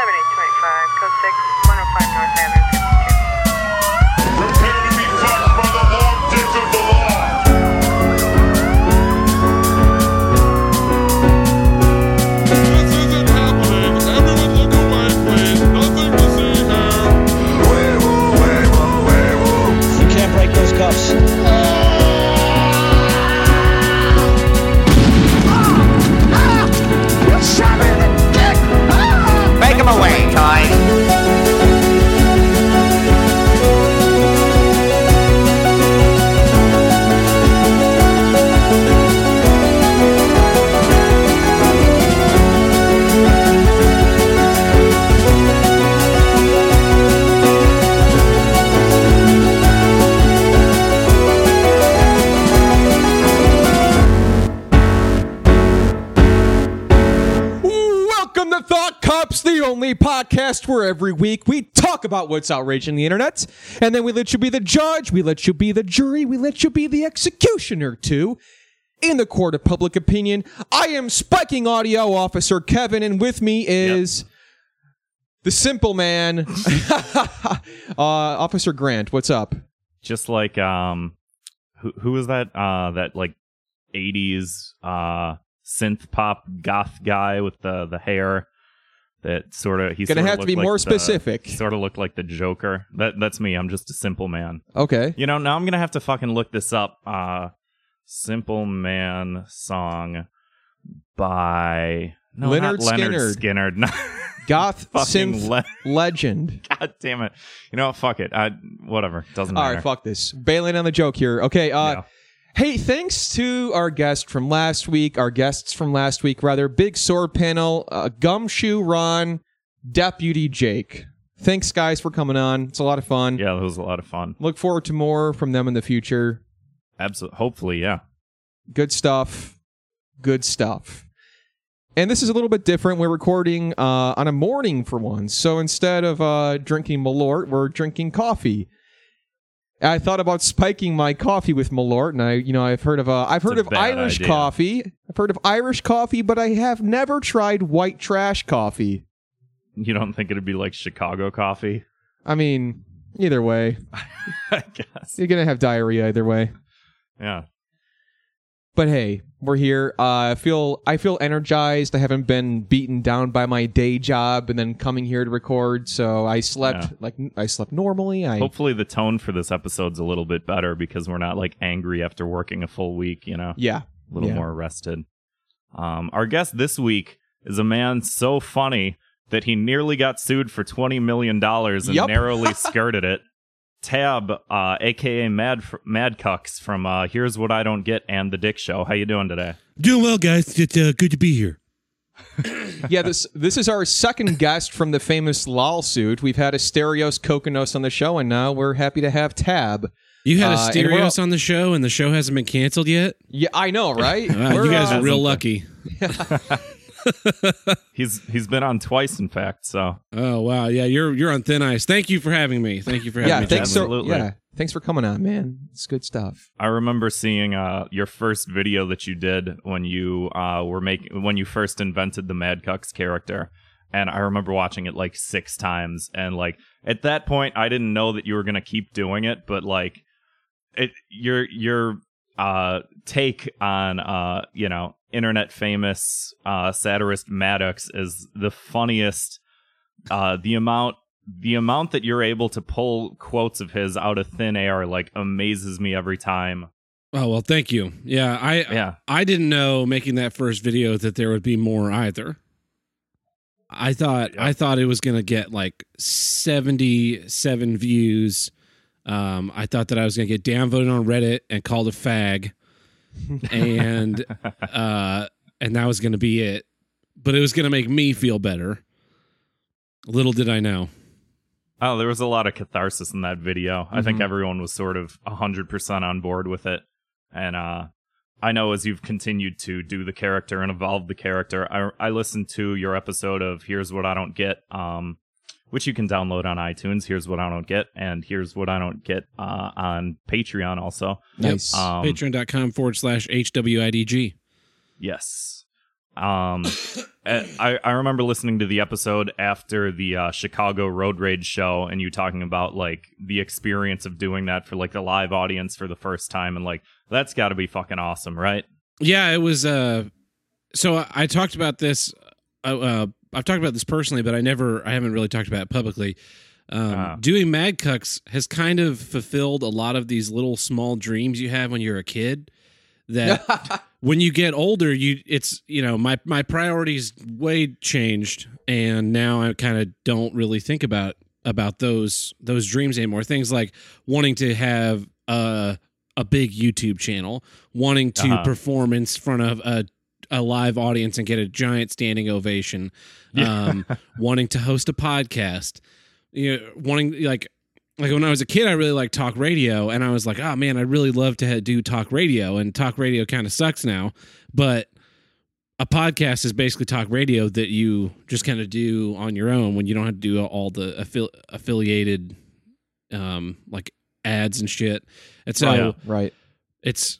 7825, code 6, 105 North Avenue, podcast where every week we talk about what's outraging the internet, and then we let you be the judge, we let you be the jury, we let you be the executioner too. In the court of public opinion, I am spiking audio officer Kevin, and with me is the simple man, uh, Officer Grant. What's up? just like um who who was that uh that like 80s uh synth pop goth guy with the the hair that sort of he's Gonna have to be more specific. sort of looked like the joker that that's me i'm just a simple man Okay. you know now i'm gonna have to fucking look this up uh simple man song by no, Lynyrd Lynyrd Skynyrd. Skynyrd. Goth fucking synth Le- legend. God damn it! You know what? Fuck it. I whatever. Doesn't All matter. All right. fuck this. Bailing on the joke here. Okay, uh, No. Hey, thanks to our guest from last week, our guests from last week, rather, Big Sword Panel, uh, Gumshoe Ron, Deputy Jake. Thanks, guys, for coming on. It's a lot of fun. Yeah, it was a lot of fun. Look forward to more from them in the future. Absolutely. Hopefully, yeah. Good stuff. Good stuff. And this is a little bit different. We're recording uh, on a morning for once. So instead of uh, drinking Malort, we're drinking coffee. I thought about spiking my coffee with Malort, and I, you know, I've heard of uh, I've heard of Irish idea. coffee. I've heard of Irish coffee, but I have never tried white trash coffee. You don't think it'd be like Chicago coffee? I mean, either way, I guess. you're gonna have diarrhea either way. Yeah. But hey, we're here. Uh, I feel I feel energized. I haven't been beaten down by my day job and then coming here to record. So I slept Yeah. like I slept normally. I Hopefully, the tone for this episode's a little bit better because we're not like angry after working a full week. You know, yeah. a little yeah. more rested. Um, our guest this week is a man so funny that he nearly got sued for twenty million dollars and Yup. narrowly skirted it. Tab, uh, aka Mad Mad Cucks from uh, Here's What I Don't Get and The Dick Show. How you doing today? Doing well, guys. It's uh, good to be here. yeah, this this is our second guest from the famous lawsuit. We've had Asterios Kokkinos on the show, and now we're happy to have Tab. You had Uh, a and all- Asterios on the show, and the show hasn't been canceled yet. Yeah, I know, right? Wow, you guys uh, are real lucky. He's he's been on twice, in fact. So Oh wow, yeah, you're you're on thin ice. Thank you for having me. Thank you for having yeah, me. thanks so Absolutely. yeah, thanks for coming on, man. It's good stuff. I remember seeing uh, your first video that you did when you uh, were making when you first invented the Mad Cucks character, and I remember watching it like six times. And like at that point, I didn't know that you were gonna keep doing it, but like it your your uh, take on uh, you know internet famous uh, satirist Maddox is the funniest. Uh, the amount the amount that you're able to pull quotes of his out of thin air like amazes me every time. Oh well, thank you. Yeah, I Yeah. I didn't know making that first video that there would be more either. I thought I thought it was gonna get like seventy seven views. Um, I thought that I was gonna get downvoted on Reddit and called a fag, and uh, and that was gonna be it. But it was gonna make me feel better. Little did I know. Oh, there was a lot of catharsis in that video. I think Mhm. everyone was sort of 100% on board with it. And uh I know as you've continued to do the character and evolve the character, I I listened to your episode of Here's What I Don't Get um which you can download on iTunes. Here's what I don't get and here's what I don't get uh on Patreon also. Nice. Um, Patreon.com forward slash HWIDG. Yes. Um, I I remember listening to the episode after the uh, Chicago Road Rage show, and you talking about like the experience of doing that for like the live audience for the first time, and like that's got to be fucking awesome, right? Yeah, it was. Uh, so I, I talked about this. Uh, uh, I've talked about this personally, but I never, I haven't really talked about it publicly. Um, Ah. Doing Mad Cucks has kind of fulfilled a lot of these little small dreams you have when you're a kid. That when you get older, you it's you know my my priorities way changed, and now I kind of don't really think about about those those dreams anymore. Things like wanting to have a a big YouTube channel, wanting to Uh-huh. perform in front of a a live audience and get a giant standing ovation, um, wanting to host a podcast, you know, wanting like like when I was a kid, I really liked talk radio, and I was like, oh man, I'd really love to do talk radio, and talk radio kind of sucks now, but a podcast is basically talk radio that you just kind of do on your own when you don't have to do all the affil- affiliated um like ads and shit. And so Right. Right. it's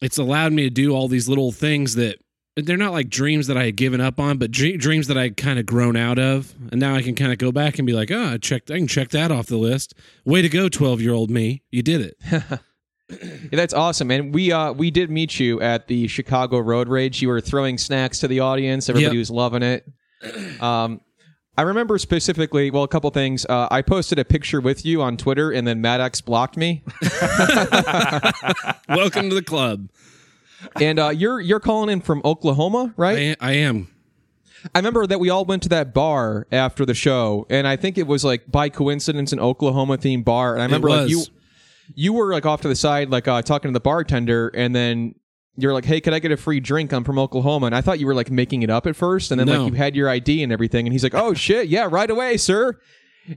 it's allowed me to do all these little things that they're not like dreams that I had given up on, but dre- dreams that I had kind of grown out of, and now I can kind of go back and be like, oh, I checked, I can check that off the list. Way to go, twelve year old me, you did it. Yeah, that's awesome, man. We uh we did meet you at the Chicago Road Rage. You were throwing snacks to the audience. Everybody Yep. was loving it. Um, I remember specifically. Well, a couple things. Uh, I posted a picture with you on Twitter, and then Maddox blocked me. Welcome to the club. And uh, you're you're calling in from Oklahoma, right? I, I am. I remember that we all went to that bar after the show, and I think it was like by coincidence an Oklahoma themed bar. And I remember like you you were like off to the side, like uh, talking to the bartender, and then you're like, "Hey, could I get a free drink? I'm from Oklahoma." And I thought you were like making it up at first, and then No. like you had your ID and everything, and he's like, "Oh shit, yeah, right away, sir."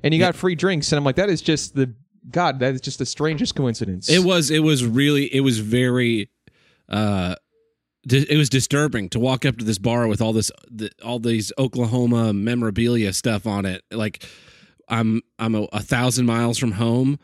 And you got free drinks, and I'm like, "That is just the God. That is just the strangest coincidence." It was. It was really. It was very. Uh It was disturbing to walk up to this bar with all this, the, all these Oklahoma memorabilia stuff on it. Like, I'm I'm a, a thousand miles from home,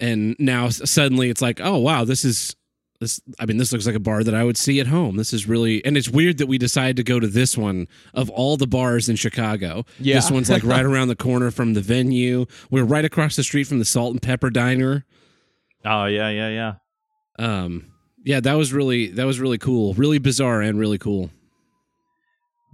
and now suddenly it's like, oh wow, this is this. I mean, this looks like a bar that I would see at home. This is really, and it's weird that we decided to go to this one of all the bars in Chicago. Yeah. this one's like right around the corner from the venue. We're right across the street from the Salt and Pepper Diner. Oh yeah, yeah, yeah. um yeah that was really that was really cool really bizarre and really cool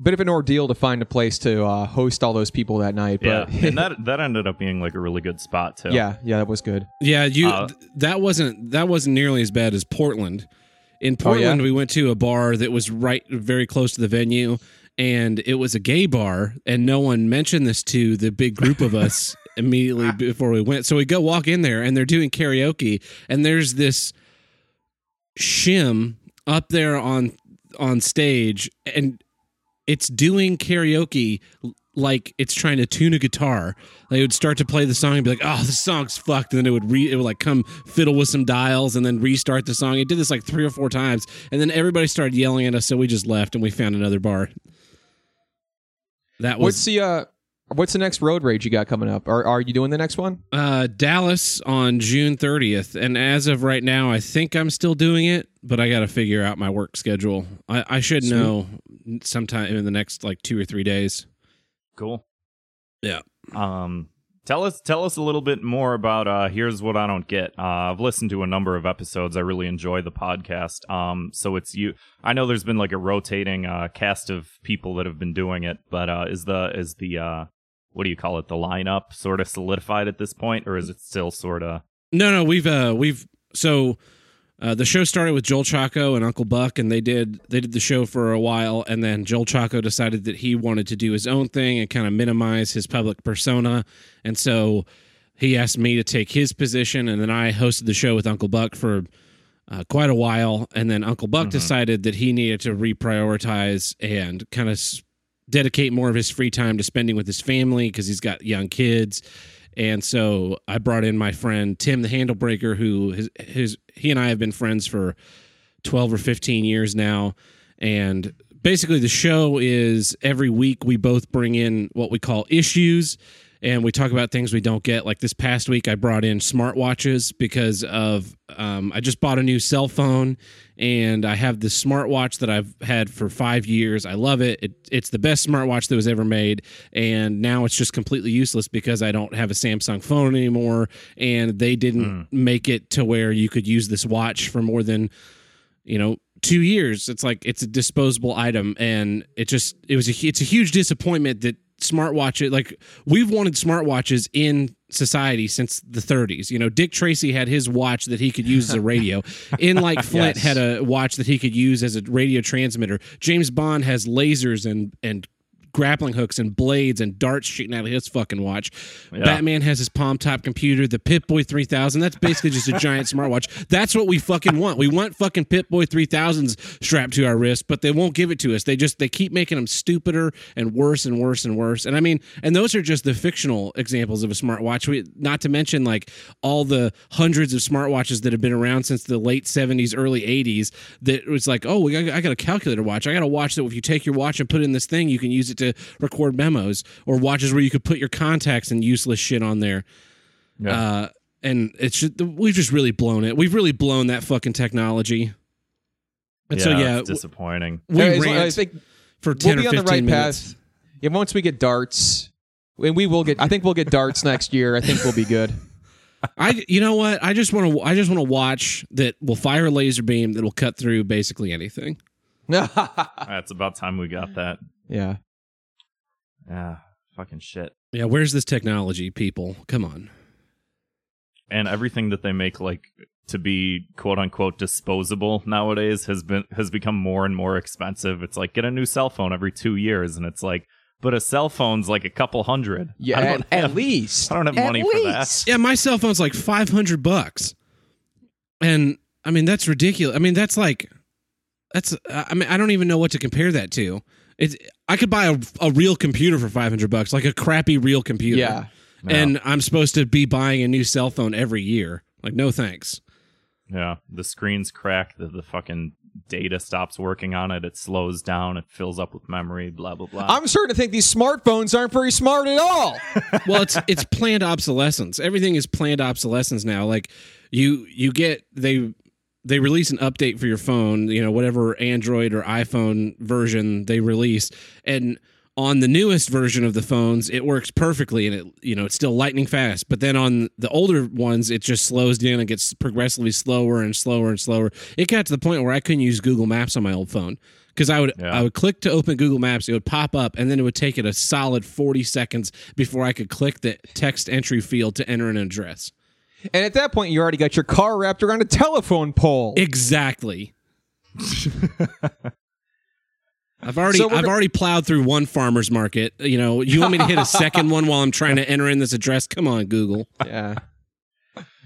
bit of an ordeal to find a place to uh, host all those people that night. Yeah, But and that that ended up being like a really good spot too. yeah, yeah, that was good. yeah you Uh, th- that wasn't that wasn't nearly as bad as portland in Oh, yeah? portland we went to a bar that was right very close to the venue and it was a gay bar and no one mentioned this to the big group of us immediately before we went so we go walk in there and they're doing karaoke and there's this shim up there on on stage and it's doing karaoke like it's trying to tune a guitar. They would start to play the song and be like, "Oh, this song's fucked," and then it would re it would like come fiddle with some dials and then restart the song. It did this like three or four times, and then everybody started yelling at us, so we just left and we found another bar. That was What's the uh, what's the next road rage you got coming up? Are are you doing the next one? uh, Dallas on June 30th, and as of right now, I think I'm still doing it, but I got to figure out my work schedule. I, I should Sweet. know sometime in the next like two or three days. Cool. Yeah. Um tell us tell us a little bit more about uh here's what I don't get. Uh I've listened to a number of episodes. I really enjoy the podcast. Um so it's you I know there's been like a rotating uh cast of people that have been doing it, but uh is the is the uh what do you call it? The lineup sort of solidified at this point or is it still sort of No, no, we've uh we've so uh, the show started with Joel Chaco and Uncle Buck, and they did they did the show for a while, and then Joel Chaco decided that he wanted to do his own thing and kind of minimize his public persona, and so he asked me to take his position, and then I hosted the show with Uncle Buck for uh, quite a while, and then Uncle Buck decided that he needed to reprioritize and kind of dedicate more of his free time to spending with his family because he's got young kids. And so I brought in my friend Tim the Handlebreaker, who his, his he and I have been friends for twelve or fifteen years now. And basically, the show is every week we both bring in what we call issues, and we talk about things we don't get. Like this past week, I brought in smartwatches because of um, I just bought a new cell phone, and I have this smartwatch that I've had for five years. I love it. it. It's the best smartwatch that was ever made, and now it's just completely useless because I don't have a Samsung phone anymore, and they didn't make it to where you could use this watch for more than you know two years it's like it's a disposable item and it just it was a it's a huge disappointment that smartwatch like we've wanted smartwatches in society since the 30s you know dick tracy had his watch that he could use as a radio. In like flint Yes. had a watch that he could use as a radio transmitter. James bond has lasers and and grappling hooks and blades and darts shooting out of his fucking watch. Yeah. Batman has his palm top computer, the Pip Boy 3000. That's basically just a giant smartwatch. That's what we fucking want. We want fucking Pip Boy 3000s strapped to our wrist, but they won't give it to us. They just they keep making them stupider and worse and worse and worse. And I mean, and those are just the fictional examples of a smartwatch. We not to mention like all the hundreds of smartwatches that have been around since the late 70s, early 80s that was like, "Oh, we got, I got a calculator watch. I got a watch that if you take your watch and put it in this thing, you can use it to record memos or watches where you could put your contacts and useless shit on there." Yeah. Uh, and it's just, we've just really blown it. We've really blown that fucking technology. And so yeah, it's disappointing. we As long- I rant think for ten we'll be or on the fifteen right minutes. path. Yeah, once we get darts, and we will get. I think we'll get darts next year. I think we'll be good. I, you know what? I just want to. I just want to watch that will fire a laser beam that will cut through basically anything. It's about time we got that. yeah. Yeah, fucking shit. Yeah, where's this technology, people? Come on. And everything that they make like to be quote unquote disposable nowadays has been has become more and more expensive. It's like get a new cell phone every two years, and it's like, but a cell phone's like a couple hundred. Yeah, at, don't at least. I don't have At money for that. Yeah, my cell phone's like five hundred bucks, and I mean that's ridiculous. I mean that's like that's. I mean I don't even know what to compare that to. It's I could buy a, a real computer for five hundred bucks, like a crappy real computer. Yeah. and I'm supposed to be buying a new cell phone every year. Like no thanks. Yeah, the screen's cracked. The, the fucking data stops working on it. It slows down. It fills up with memory. Blah blah blah. I'm starting to think these smartphones aren't very smart at all. well it's it's planned obsolescence everything is planned obsolescence now like you you get they they release an update for your phone you know whatever android or iphone version they release and on the newest version of the phones it works perfectly and it you know it's still lightning fast but then on the older ones it just slows down and gets progressively slower and slower and slower it got to the point where i couldn't use google maps on my old phone because I would Yeah. I would click to open Google Maps, it would pop up, and then it would take it a solid forty seconds before I could click the text entry field to enter an address. And at that point, you already got your car wrapped around a telephone pole. Exactly. I've already So I've go- already plowed through one farmer's market. You know, you want me to hit a second one while I'm trying to enter in this address? Come on, Google. yeah.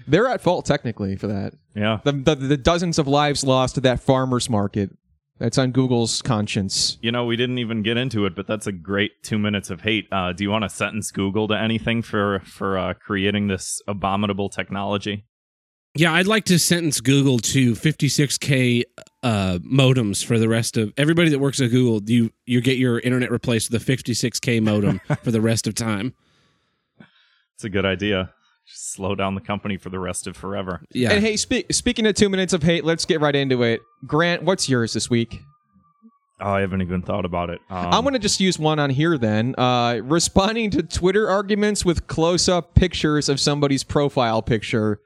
They're at fault technically for that. yeah. The, the the dozens of lives lost to that farmers market. That's on Google's conscience. You know, we didn't even get into it, but that's a great two minutes of hate. Uh, do you want to sentence Google to anything for for uh, creating this abominable technology? Yeah, I'd like to sentence Google to 56k uh, modems for the rest of everybody that works at Google. You you get your internet replaced with a 56k modem for the rest of time. It's a good idea. Just slow down the company for the rest of forever. Yeah. And hey, spe- speaking of two minutes of hate, let's get right into it. Grant, what's yours this week? Oh, I haven't even thought about it. Um, I'm going to just use one on here then. Uh, responding to Twitter arguments with close up pictures of somebody's profile picture.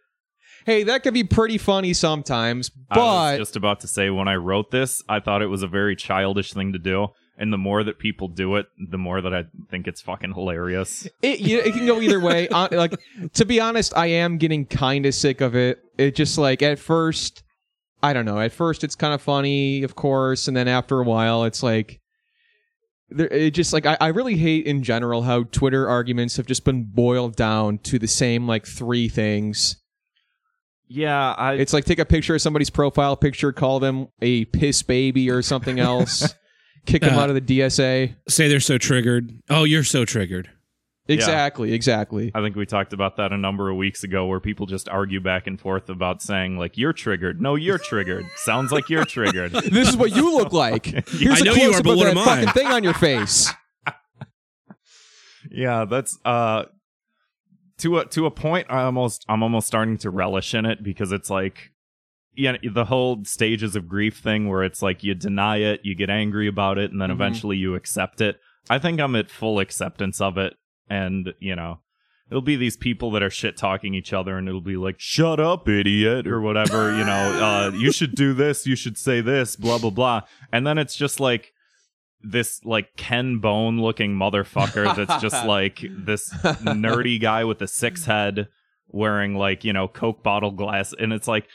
Hey, that could be pretty funny sometimes, I was but just about to say when I wrote this, I thought it was a very childish thing to do. And the more that people do it, the more that I think it's fucking hilarious. it, you, it can go either way. Uh, like to be honest, I am getting kind of sick of it. It just like at first, I don't know. At first, it's kind of funny, of course, and then after a while, it's like. there- It just like I, I really hate in general how Twitter arguments have just been boiled down to the same like three things. Yeah, I It's like take a picture of somebody's profile picture, call them a piss baby or something else, kick them Uh, out of the DSA. Say they're so triggered. Oh, you're so triggered. Exactly, exactly. I think we talked about that a number of weeks ago where people just argue back and forth about saying like you're triggered. No, you're triggered. Sounds like you're triggered. This is what you look like. Here's I a know you close-up are, but of what that am I? fucking thing on your face. yeah, that's uh to a to a point I almost I'm almost starting to relish in it because it's like yeah, the whole stages of grief thing where it's like you deny it, you get angry about it, and then Mhm. eventually you accept it. I think I'm at full acceptance of it, and you know, it'll be these people that are shit talking each other, and it'll be like, "Shut up, idiot," or whatever. You know, uh, you should do this, you should say this, blah blah blah, and then it's just like this like Ken Bone looking motherfucker that's just like this nerdy guy with a six head wearing like you know coke bottle glass and it's like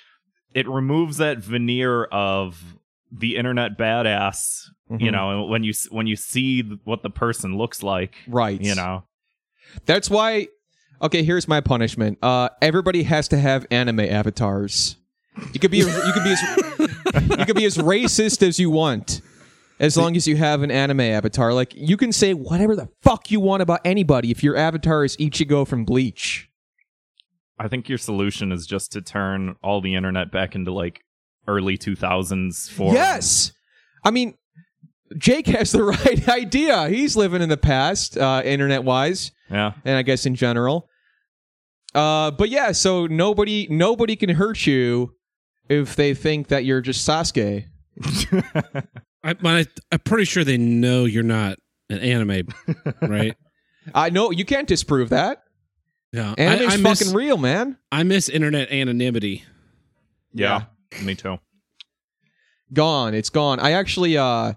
it removes that veneer of the internet badass you Mhm. know when you when you see what the person looks like right. you know That's why. Okay, here's my punishment. Uh, everybody has to have anime avatars. You could be you could be as you could be as racist as you want, as long as you have an anime avatar. Like you can say whatever the fuck you want about anybody if your avatar is Ichigo from Bleach. I think your solution is just to turn all the internet back into like early 2000s for Yes, I mean Jake has the right idea. He's living in the past, uh, internet wise. yeah and I guess in general. Uh, but yeah, so nobody nobody can hurt you if they think that you're just Sasuke. I, I, I'm pretty sure they know you're not an anime, right? I know you can't disprove that. Yeah, Anime's I, I miss, fucking real, man. I miss internet anonymity. yeah me too Gone. It's gone. I actually uh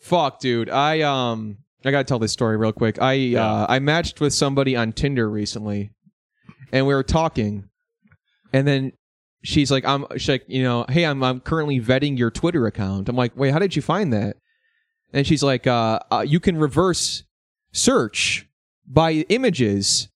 fuck, dude. I um I gotta tell this story real quick. I uh I matched with somebody on Tinder recently and we were talking and then she's like I'm she's like, you know, hey, I'm I'm currently vetting your Twitter account. I'm like, wait, how did you find that? And she's like, uh, uh you can reverse search by images.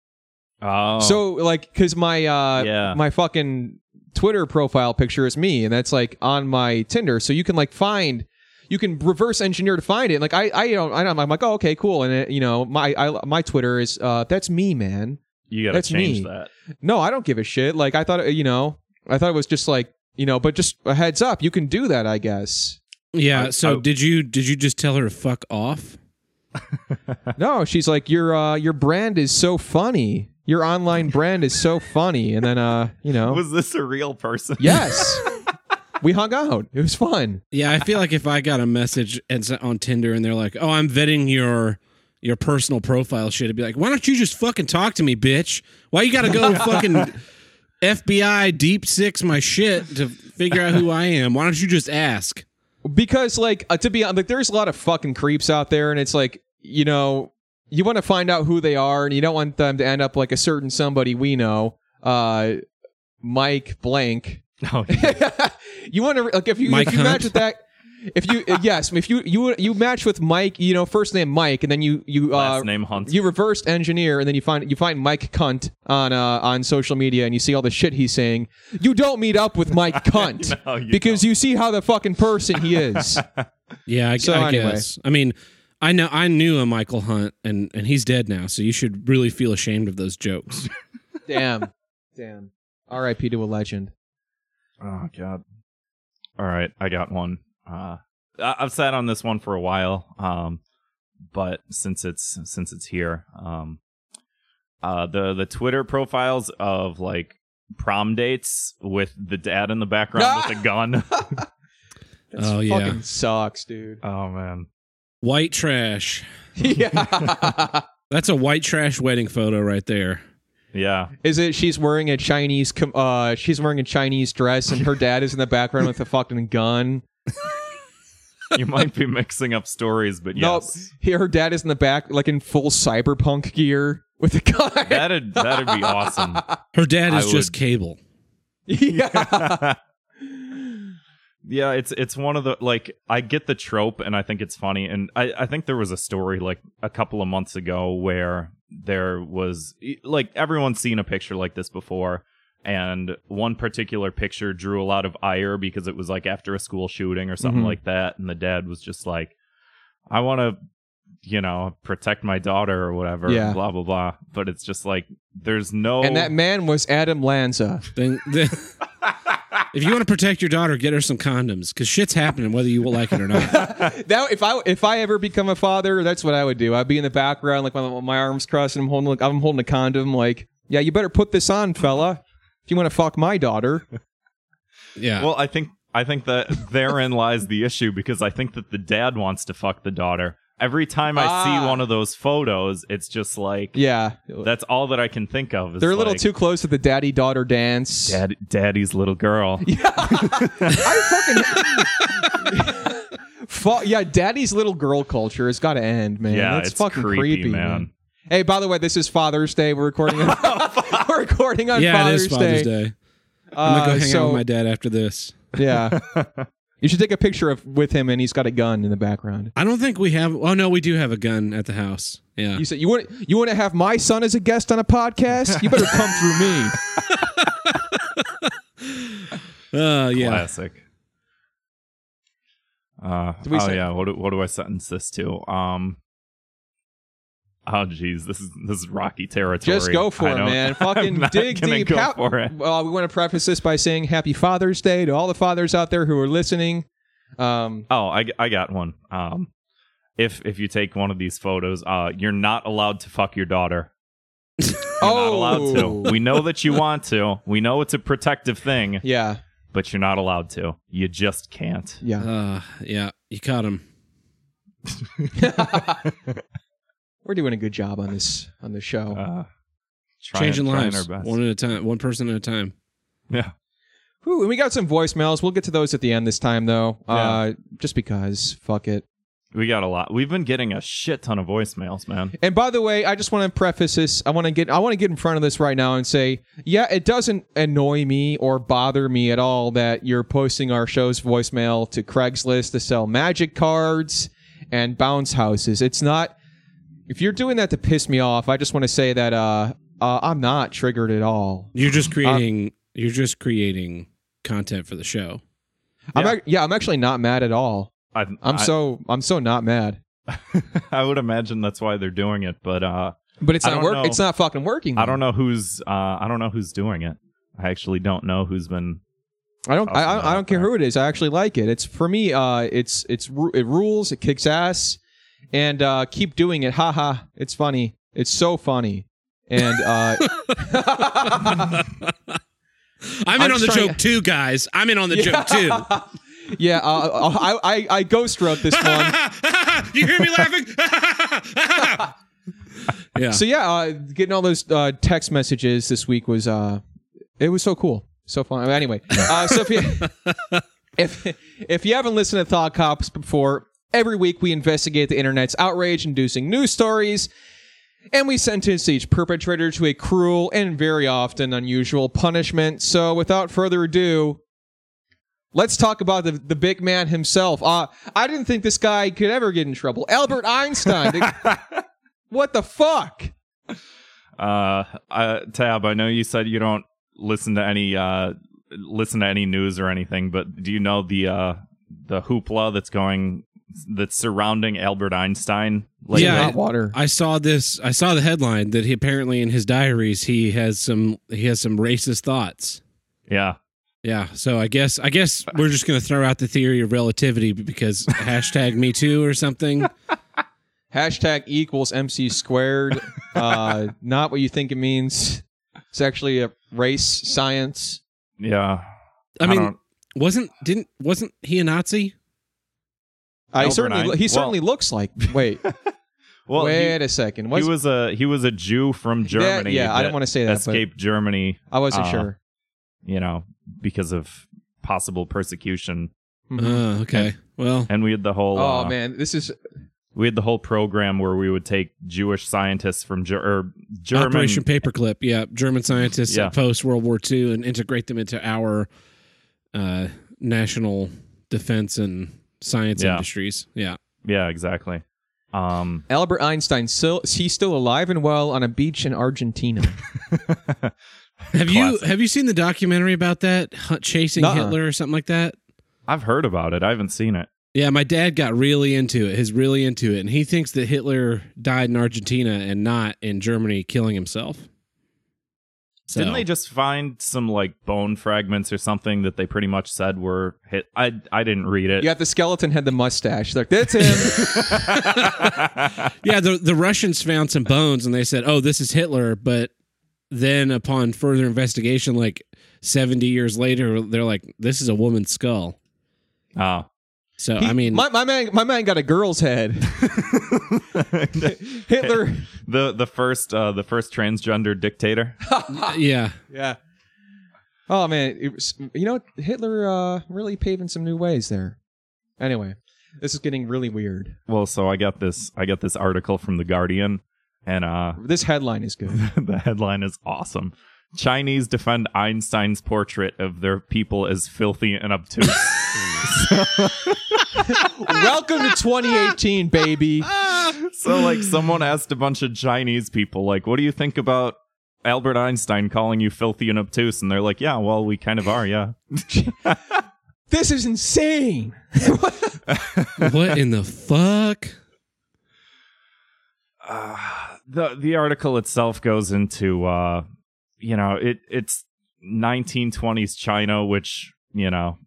Oh So like, cause my uh Yeah. my fucking Twitter profile picture is me, and that's like on my Tinder. So you can like find, you can reverse engineer to find it. Like I I don't I don't I'm like oh okay cool, and it, you know my I my Twitter is uh that's me man. you gotta that's change me. that No, I don't give a shit. Like I thought uh, you know I thought it was just like you know, but just a heads up, you can do that. I guess. Yeah. I- so I- did you did you just tell her to fuck off? No, she's like your uh your brand is so funny. Your online brand is so funny, and then uh you know was this a real person yes. We hung out. It was fun. Yeah, I feel like if I got a message and s- on Tinder and they're like, "Oh, I'm vetting your your personal profile shit," I'd be like, "Why don't you just fucking talk to me, bitch? Why you got to go fucking FBI deep six my shit to figure out who I am? Why don't you just ask?" because like uh, to be honest, like there's a lot of fucking creeps out there, and it's like you know you want to find out who they are, and you don't want them to end up like a certain somebody we know, uh, Mike Blank. oh, you want to like if you Mike if you Hunt? match with that. If you yes, if you you you match with Mike, you know first name Mike, and then you you uh, last name Hunt you reverse engineer, and then you find you find Mike Cunt on uh, on social media, and you see all the shit he's saying. You don't meet up with Mike Cunt No, you because you see how the fucking person he is. Yeah, I, So I anyway. guess. I mean, I know I knew a Michael Hunt, and and he's dead now, so you should really feel ashamed of those jokes. Damn. Damn. R.I.P. to a legend. Oh god. All right, I got one. Uh, I- I've sat on this one for a while, um, but since it's since it's here, um, uh, the the Twitter profiles of like prom dates with the dad in the background with a gun. oh yeah, sucks, dude. oh man, white trash. yeah. That's a white trash wedding photo right there. yeah. Is it she's wearing a Chinese uh she's wearing a Chinese dress and her dad is in the background with a fucking gun? You might be mixing up stories, but No, yes, he- her dad is in the back like in full cyberpunk gear with a gun. that'd that'd be awesome. Her dad I is just would- cable. yeah. Yeah it's it's one of the like i get the trope and i think it's funny and i i think there was a story like a couple of months ago where there was like everyone's seen a picture like this before and one particular picture drew a lot of ire because it was like after a school shooting or something Mhm. like that and the dad was just like i want to you know protect my daughter or whatever Yeah. blah blah blah but it's just like there's no And that man was Adam Lanza. Then, then if you want to protect your daughter, get her some condoms because shit's happening whether you will like it or not. That if I if I ever become a father, that's what I would do. I'd be in the background, like my, my arms crossed, and I'm holding like I'm holding a condom, like Yeah, you better put this on, fella. If you want to fuck my daughter. Yeah. Well, I think I think that therein lies the issue because I think that the dad wants to fuck the daughter. Every time I Ah. see one of those photos, it's just like Yeah. that's all that I can think of. Is They're a little like, too close to the daddy daughter dance. Dad, daddy's little girl. I fucking. Fu- yeah, daddy's little girl culture has got to end, man. Yeah, That's it's fucking creepy, man. man. Hey, by the way, this is Father's Day. We're recording. On, we're recording on yeah, Father's, it is Father's Day. Day. I'm gonna go Uh, hang so, out with my dad after this. Yeah. You should take a picture of with him, and he's got a gun in the background. I don't think we have. Oh no, we do have a gun at the house. Yeah. You said you want you want to have my son as a guest on a podcast. You better come through me. Uh, yeah. Classic. Uh, oh say- yeah. What do, what do I sentence this to? Um. Oh geez, this is this is rocky territory. Just go for I it, don't- man. Fucking I'm not dig deep. Go How- for it. Well, we want to preface this by saying Happy Father's Day to all the fathers out there who are listening. Um, Oh, I, I got one. Um, if if you take one of these photos, uh, you're not allowed to fuck your daughter. You're not allowed to. Oh. We know that you want to. We know it's a protective thing, yeah, but you're not allowed to. You just can't. yeah. Uh, yeah. You caught him. We're doing a good job on this on this show. Uh, trying, Changing trying lives our best. one at a time, one person at a time. yeah. Whew, and we got some voicemails. We'll get to those at the end this time, though. Uh, just because, fuck it. We got a lot. We've been getting a shit ton of voicemails, man. And by the way, I just want to preface this. I want to get I want to get in front of this right now and say, yeah, it doesn't annoy me or bother me at all that you're posting our show's voicemail to Craigslist to sell magic cards and bounce houses. It's not if you're doing that to piss me off, I just want to say that uh, uh I'm not triggered at all. You're Uh, just creating. you're just creating content for the show. I'm Yeah. ac- yeah, I'm actually not mad at all. I, I'm I, so I'm so not mad. I would imagine that's why they're doing it, but uh, But it's not don't work. know. It's not fucking working. I don't know who's uh, I don't know who's doing it. I actually don't know who's been. I don't. I, I, I don't care there. who it is. I actually like it. It's for me. Uh, it's it's it rules. It kicks ass, and uh, keep doing it. Ha ha. It's funny. It's so funny. And uh, I'm in I'm on the trying- joke too, guys. I'm in on the joke too. yeah, uh, I, I I ghost wrote this one. you hear me laughing? yeah. So yeah, uh, getting all those uh, text messages this week was uh, it was so cool, so fun. Anyway, uh, so if you if if you haven't listened to Thought Cops before, every week we investigate the internet's outrage-inducing news stories, and we sentence each perpetrator to a cruel and very often unusual punishment. So without further ado. Let's talk about the, the big man himself. Uh, I didn't think this guy could ever get in trouble. Albert Einstein. The- what the fuck? Uh, uh, Tab, I know you said you don't listen to any uh listen to any news or anything, but do you know the uh the hoopla that's going that's surrounding Albert Einstein? lately? Yeah, Hot water. I saw this. I saw the headline that he apparently in his diaries he has some he has some racist thoughts. yeah. Yeah, so I guess I guess we're just gonna throw out the theory of relativity because hashtag Me Too or something. Hashtag equals MC squared. Uh, not what you think it means. It's actually a race science. Yeah. I mean, don't- wasn't didn't wasn't he a Nazi? Uh, he certainly Ein- he certainly looks like. Wait, well, wait he, a second. he Was, was a he was a Jew from Germany. yeah, I that didn't want to say that, but escaped Germany. I wasn't uh, sure. You know, because of possible persecution, Mhm. Oh, okay. Well, and we had the whole. oh uh, man, this is we had the whole program where we would take Jewish scientists from Ger- or German. Operation Paperclip. Yeah, German scientists Yeah. post World War II and integrate them into our uh, national defense and science Yeah. industries. Yeah. Yeah, exactly. Um, Albert Einstein. Still, he's still alive and well on a beach in Argentina. Have you have you seen the documentary about that Hunt- chasing Nuh-uh. Hitler or something like that? I've heard about it. I haven't seen it. Yeah, my dad got really into it. He's really into it, and he thinks that Hitler died in Argentina and not in Germany, killing himself. So, Didn't they just find some like bone fragments or something that they pretty much said were hit? I I didn't read it. yeah, the skeleton had the mustache. Like that's him. yeah, the the Russians found some bones, and they said, "Oh, this is Hitler," but then upon further investigation, like 70 years later, they're like, this is a woman's skull. Oh. So, He- I mean, my, my man, my man got a girl's head. Hitler. the the first uh the first transgender dictator. yeah. Yeah. Oh man, it was, you know Hitler uh, really paving some new ways there. Anyway, this is getting really weird. Well, so I got this I got this article from the Guardian and uh This headline is good. the headline is awesome. Chinese defend Einstein's portrait of their people as filthy and obtuse. Welcome to 2018, baby. so like someone asked a bunch of Chinese people like what do you think about Albert Einstein calling you filthy and obtuse and they're like yeah well we kind of are yeah This is insane. what in the fuck? the the article itself goes into uh you know it it's 1920s China which you know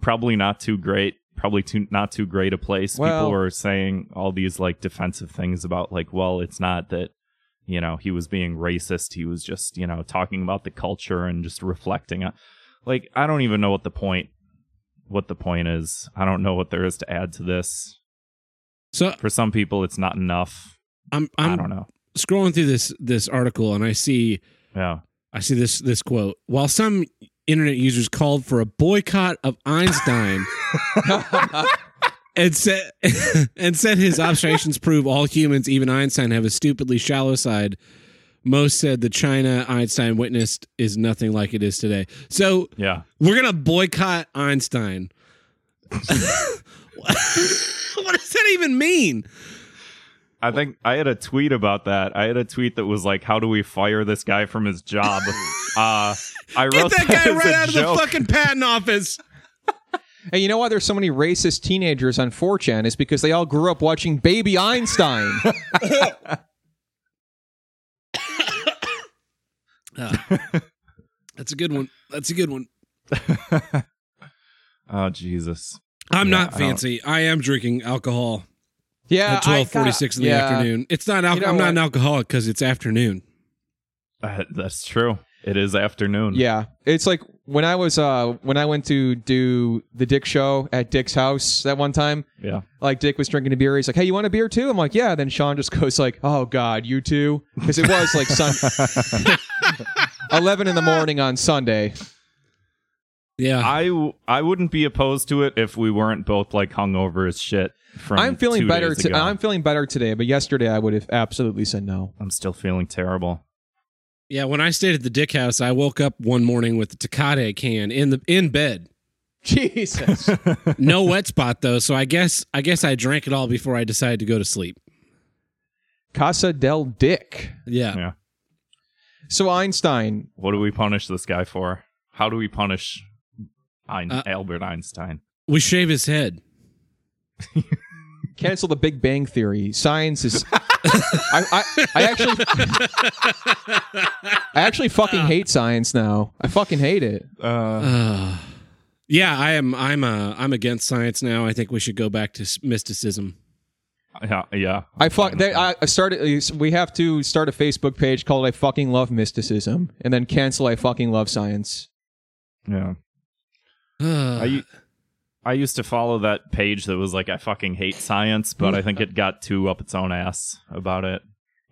probably not too great probably too not too great a place. Well- people were saying all these like defensive things about like well it's not that you know he was being racist. He was just you know talking about the culture and just reflecting on like I don't even know what the point what the point is. I don't know what there is to add to this. So for some people it's not enough. I'm, I I'm don't know. scrolling through this this article and I see yeah. I see this this quote. While some internet users called for a boycott of Einstein and said and said his observations prove all humans, even Einstein, have a stupidly shallow side. Most said the China Einstein witnessed is nothing like it is today. So yeah we're gonna boycott Einstein. what does that even mean? I think I had a tweet about that. I had a tweet that was like, "How do we fire this guy from his job?" uh, I Get that that guy as right a out of the fucking patent office. Hey, you know why there's so many racist teenagers on 4chan? Is because they all grew up watching Baby Einstein. That's a good one. That's a good one. oh Jesus! I'm Yeah, not fancy. I, am drinking alcohol yeah, at 12:46 in the yeah. afternoon. It's not. Al- You know I'm not an alcoholic because it's afternoon. Uh, that's true. It is afternoon. Yeah, it's like when I was uh when I went to do the Dick show at Dick's house that one time. yeah. Like Dick was drinking a beer. He's like, "Hey, you want a beer too?" I'm like, "Yeah." Then Sean just goes like, "Oh God, you too?" Because it was like sun- eleven in the morning on Sunday. Yeah. I w- I wouldn't be opposed to it if we weren't both like hungover as shit. From I'm feeling two better. I'm feeling better today, but yesterday I would have absolutely said no. I'm still feeling terrible. Yeah. When I stayed at the Dick House, I woke up one morning with the Tecate can in the in bed. Jesus. No wet spot though, so I guess I guess I drank it all before I decided to go to sleep. Casa del Dick. Yeah. Yeah. So Einstein. What do we punish this guy for? How do we punish Ein- Uh, Albert Einstein? We shave his head. Cancel the Big Bang Theory. Science is. I, I, I actually, I actually fucking hate science now. I fucking hate it. Uh, Uh, yeah, I am. I'm. Uh, I'm against science now. I think we should go back to mysticism. yeah, yeah. I fuck. They, I I started. We have to start a Facebook page called "I fucking love mysticism" and then cancel "I fucking love science." yeah. Uh, I, u- I used to follow that page that was like, I fucking hate science, but I think it got too up its own ass about it.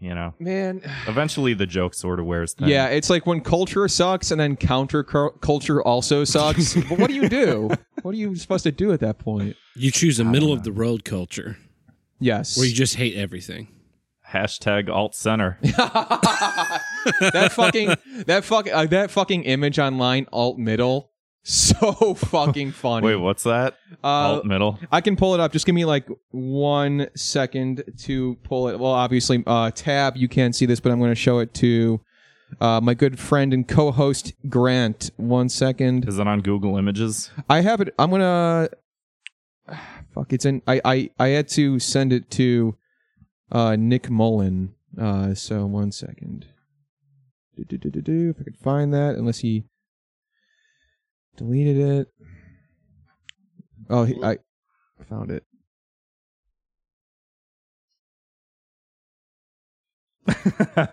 You know, Man, eventually the joke sort of wears thin. yeah, it's like when culture sucks and then counter culture also sucks. but what do you do? What are you supposed to do at that point? you choose a middle of the road culture Yes, where you just hate everything. Hashtag alt center. that fucking that fucking uh, that fucking image online alt middle so fucking funny. Wait, what's that? Uh, alt middle. I can pull it up. Just give me like one second to pull it. Well, obviously, uh, tab. You can't see this, but I'm going to show it to uh, my good friend and co-host Grant. One second. Is it on Google Images? I have it. I'm gonna. Fuck. It's in. I I I had to send it to uh, Nick Mullen. Uh, so one second. Do, do, do, do, do, if I could find that, unless he deleted it. Oh, he, I found it.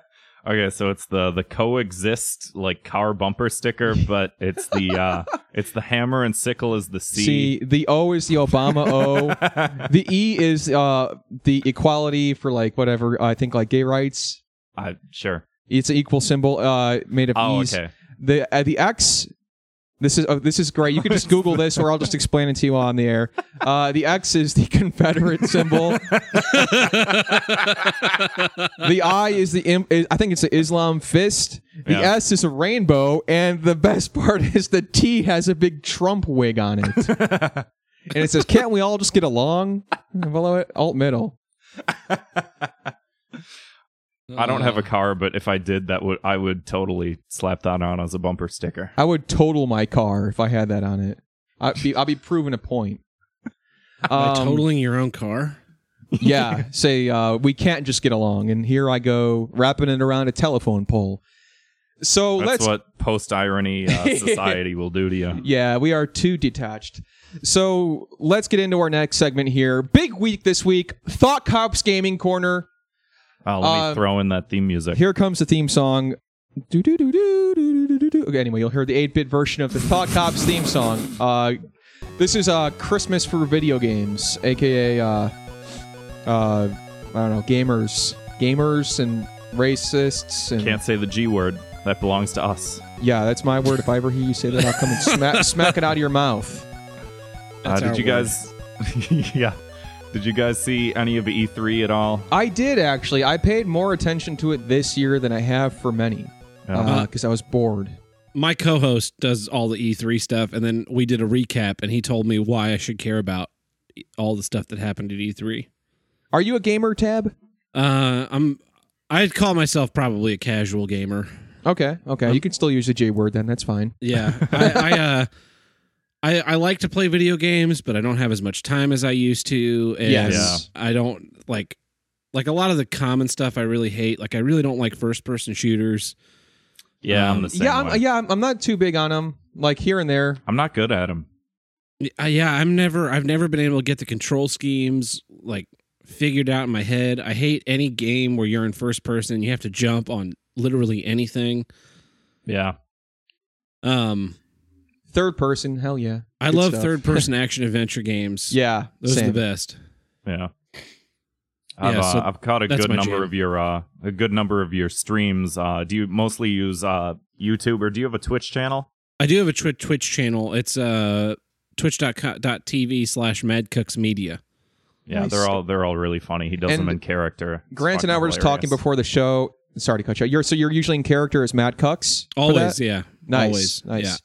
Okay, so it's the the coexist like car bumper sticker, but it's the uh it's the hammer and sickle is the C. See, the O is the Obama O. the E is uh the equality for like whatever I think like gay rights. I sure. It's an equal symbol uh made of Oh, E's. okay. The uh, the X. This is oh, this is great. You can just Google this, or I'll just explain it to you on the air. Uh, the X is the Confederate symbol. the I is the im- is, I think it's the Islam fist. The Yeah. S is a rainbow, and the best part is the T has a big Trump wig on it, and it says, "Can't we all just get along?" Below it, alt middle. I don't have a car, but if I did, that would I would totally slap that on as a bumper sticker. I would total my car if I had that on it. I'd be I'll be proving a point. By Um, totaling your own car. yeah, say uh, we can't just get along, and here I go wrapping it around a telephone pole. So That's let's what post irony uh, society will do to you. yeah, we are too detached. So let's get into our next segment here. Big week this week. Thought Cops Gaming Corner. Oh, let me Uh, throw in that theme music. Here comes the theme song. Do do do do do do do do. Okay, anyway, you'll hear the 8-bit version of the Thought Cops theme song. Uh, this is uh Christmas for video games, aka uh, uh, I don't know, gamers, gamers and racists and Can't say the G word. That belongs to us. yeah, that's my word. If I ever hear you say that, I'll come and smack smack it out of your mouth. Uh, That's did our you guys? yeah. Did you guys see any of E3 at all? I did actually. I paid more attention to it this year than I have for many Yeah. because I was bored. My co-host does all the E3 stuff, and then we did a recap, and he told me why I should care about all the stuff that happened at E3. Are you a gamer, Tab? Uh, I'm. I'd call myself probably a casual gamer. Okay, okay. you can still use the J word then. That's fine. Yeah, I, I uh, I I like to play video games, but I don't have as much time as I used to. And Yes. I don't like like a lot of the common stuff. I really hate. Like I really don't like first person shooters. yeah, I'm um, the same yeah, way. I'm, yeah. I'm, I'm not too big on them. Like here and there. I'm not good at them. Uh, yeah, I'm never. I've never been able to get the control schemes like figured out in my head. I hate any game where you're in first person. You have to jump on literally anything. Yeah. Um, Third person. Hell yeah. I Good love stuff. third person action adventure games. Yeah, those same. are the best. Yeah. I've, Yeah, so uh, I've caught a good number jam. of your uh, a good number of your streams. Uh, do you mostly use uh, YouTube or do you have a Twitch channel? I do have a Twitch Twitch channel. It's uh twitch.tv slash madcooksmedia. Yeah, Nice. they're all they're all really funny. He does And them in character. It's Grant and I fucking were just talking before the show. Sorry to cut you. out. You're so you're usually in character as Matt Cucks. Always, yeah. Nice, Always. nice. Yeah.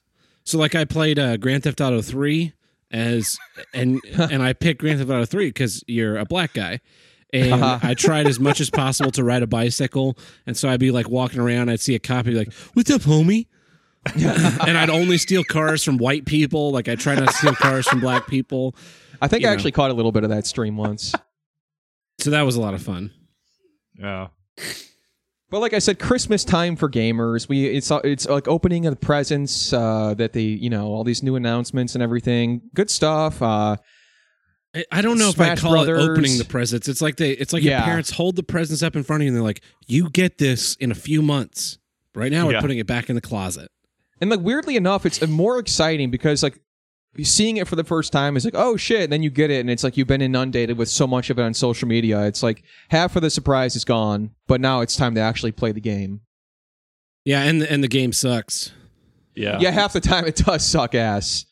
So like I played uh Grand Theft Auto 3 as and and I picked Grand Theft Auto 3 because you're a black guy. And Uh-huh. I tried as much as possible to ride a bicycle. And so I'd be like walking around, I'd see a cop, I'd be like, What's up, homie? and I'd only steal cars from white people. Like I try not to steal cars from black people. I think You I know. actually caught a little bit of that stream once. So that was a lot of fun. Yeah. But like I said, Christmas time for gamers. We it's it's like opening of the presents uh, that they you know all these new announcements and everything. Good stuff. Uh, I- I don't know if I call Brothers. it opening the presents. It's like they it's like Yeah. your parents hold the presents up in front of you and they're like, "You get this in a few months." Right now we're putting it back in the closet. and like weirdly enough, it's uh, more exciting because like seeing it for the first time is like oh shit. And then you get it, and it's like you've been inundated with so much of it on social media. It's like half of the surprise is gone, but now it's time to actually play the game. Yeah, and the, and the game sucks. Yeah. Yeah, half the time it does suck ass.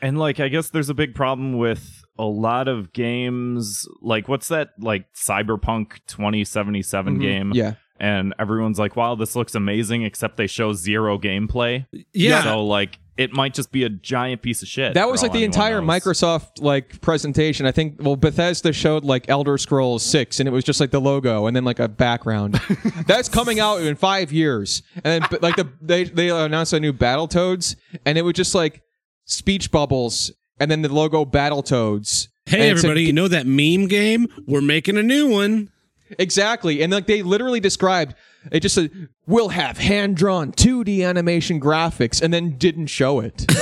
And like I guess there's a big problem with a lot of games like what's that like Cyberpunk 2077 Mhm. game Yeah. and everyone's like wow this looks amazing except they show zero gameplay. Yeah. So like it might just be a giant piece of shit. That was like the entire knows. Microsoft like presentation. I think well Bethesda showed like Elder Scrolls 6 and it was just like the logo and then like a background. That's coming out in 5 years. And then like the they they announced a new Battletoads and it was just like speech bubbles and then the logo Battletoads. Hey And it said- everybody, you know that meme game? We're making a new one. Exactly. And like they literally described it just said we'll have hand drawn 2D animation graphics and then didn't show it.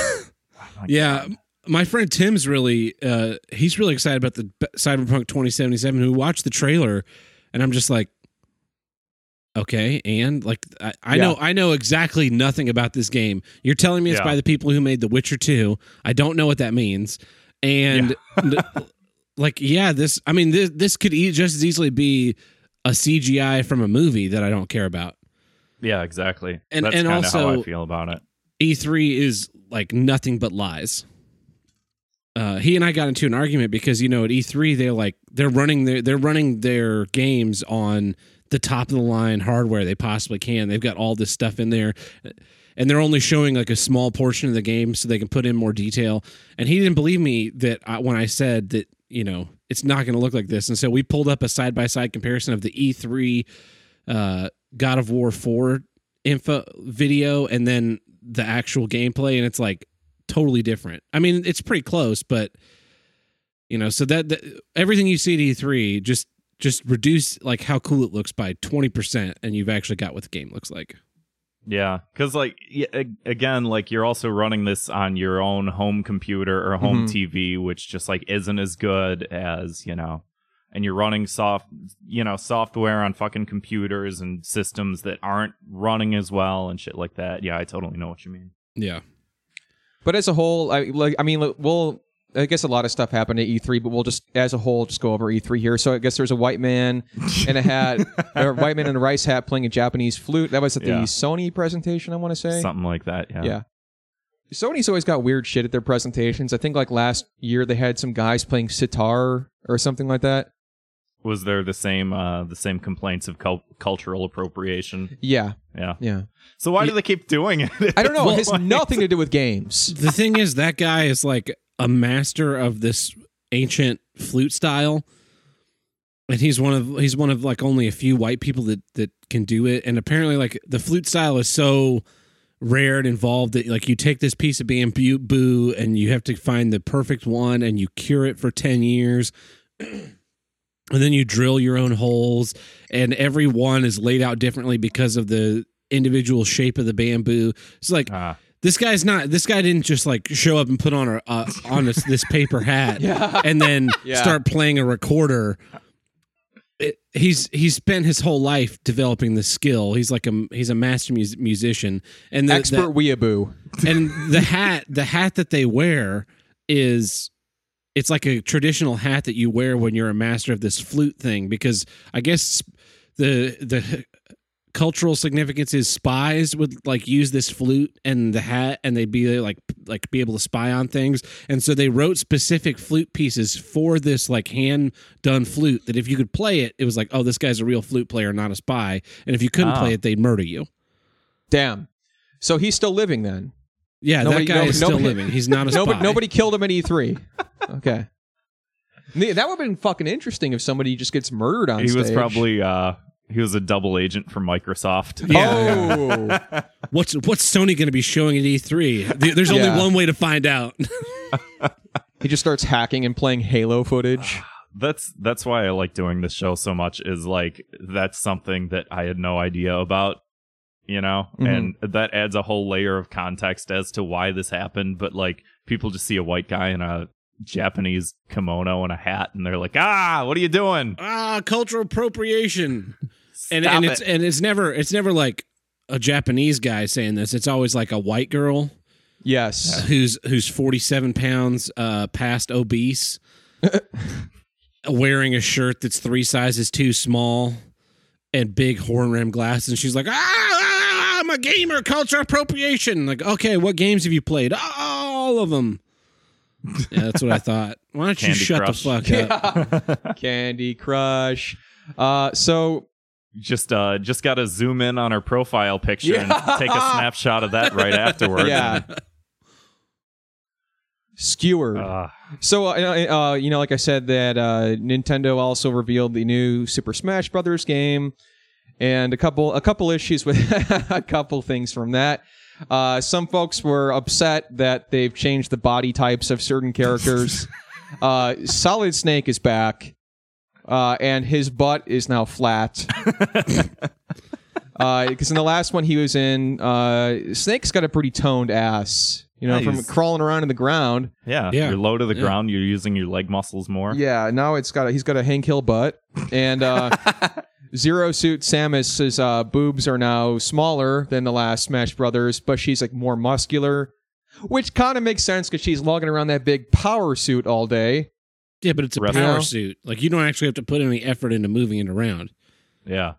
Yeah, my friend Tim's really uh he's really excited about the Cyberpunk 2077 who watched the trailer and I'm just like Okay, and like I, I Yeah. know I know exactly nothing about this game. You're telling me it's Yeah. by the people who made The Witcher 2. I don't know what that means. And n- like yeah, this I mean this this could e- just as easily be a CGI from a movie that I don't care about. Yeah, exactly. And- That's and of how also- I feel about it. E3 is like nothing but lies. Uh, he and I got into an argument because you know at E3 they're like they're running their they're running their games on the top of the line hardware they possibly can. They've got all this stuff in there, and they're only showing like a small portion of the game so they can put in more detail. And he didn't believe me that I, when I said that you know it's not going to look like this. And so we pulled up a side by side comparison of the E3 uh, God of War 4 info video and then the actual gameplay and it's like totally different. I mean, it's pretty close, but you know, so that, that everything you see at E3 just just reduce like how cool it looks by 20% and you've actually got what the game looks like. Yeah, because like again, like you're also running this on your own home computer or home Mhm. TV, which just like isn't as good as you know, and you're running soft, you know, software on fucking computers and systems that aren't running as well and shit like that. Yeah, I totally know what you mean. Yeah. But as a whole, I like. I mean, we'll. I guess a lot of stuff happened at E3, but we'll just, as a whole, just go over E3 here. So I guess there's a white man in a hat, or a white man in a rice hat playing a Japanese flute. That was at the Yeah. Sony presentation, I want to say. Something like that. Yeah. Yeah. Sony's always got weird shit at their presentations. I think like last year they had some guys playing sitar or something like that. Was there the same uh the same complaints of cul- cultural appropriation? Yeah, Yeah. yeah. So why do they keep doing it? I don't know. Well, it has nothing to do with games. The thing is that guy is like a master of this ancient flute style. And he's one of he's one of like only a few white people that that can do it and apparently like the flute style is so rare and involved that like you take this piece of bamboo and you have to find the perfect one and you cure it for 10 years and then you drill your own holes and every one is laid out differently because of the individual shape of the bamboo it's like Ah. This guy's not this guy didn't just like show up and put on a uh, on this, this paper hat and then Yeah. start playing a recorder it, he's he's spent his whole life developing the skill he's like a he's a master mus- musician and the, Expert weeaboo. and the hat the hat that they wear is it's like a traditional hat that you wear when you're a master of this flute thing because i guess the the cultural significance is spies would like use this flute and the hat and they'd be like like be able to spy on things and so they wrote specific flute pieces for this like hand done flute that if you could play it it was like oh this guy's a real flute player not a spy and if you couldn't Ah. play it they'd murder you Damn. So he's still living then. yeah Nobody- that guy no- is still nobody- living he's not a spy Nobody, nobody killed him at E3. okay. That would have been fucking interesting if somebody just gets murdered on He stage. was probably uh he was a double agent for Microsoft. Yeah. Oh. What's what's Sony going to be showing at E3? There's only Yeah. one way to find out. he just starts hacking and playing Halo footage. That's that's why I like doing this show so much is like that's something that I had no idea about, you know? Mhm. And that adds a whole layer of context as to why this happened, but like people just see a white guy in a Japanese kimono and a hat and they're like, "Ah, what are you doing?" ah, cultural appropriation. And and it. it's and it's never it's never like a Japanese guy saying this. It's always like a white girl Yes. who's who's 47 pounds uh past obese wearing a shirt that's three sizes too small and big horn rim glasses and she's like ah, ah, i'm a gamer culture appropriation like okay what games have you played all of them yeah that's what i thought why don't you shut Crush. the fuck up Candy Crush. Uh, so just uh just got to zoom in on her profile picture and take a snapshot of that right afterward. yeah, skewered. Uh, So, uh, uh, you know, like I said, that uh, Nintendo also revealed the new Super Smash Brothers game, and a couple a couple issues with a couple things from that. Uh, some folks were upset that they've changed the body types of certain characters. uh, Solid Snake is back, uh, and his butt is now flat. Because in the last one he was in, uh, Snake's got a pretty toned ass. You know, Yeah, from he's- crawling around in the ground. yeah, Yeah. you're low to the Yeah. ground, you're using your leg muscles more. Yeah, now it's got a, he's got a Hank Hill butt, and uh, Zero Suit Samus's uh, boobs are now smaller than the last Smash Brothers, but she's like more muscular, which kind of makes sense because she's lugging around that big power suit all day. Yeah, but it's a Rest- power Yeah. suit. Like you don't actually have to put any effort into moving it around. Yeah.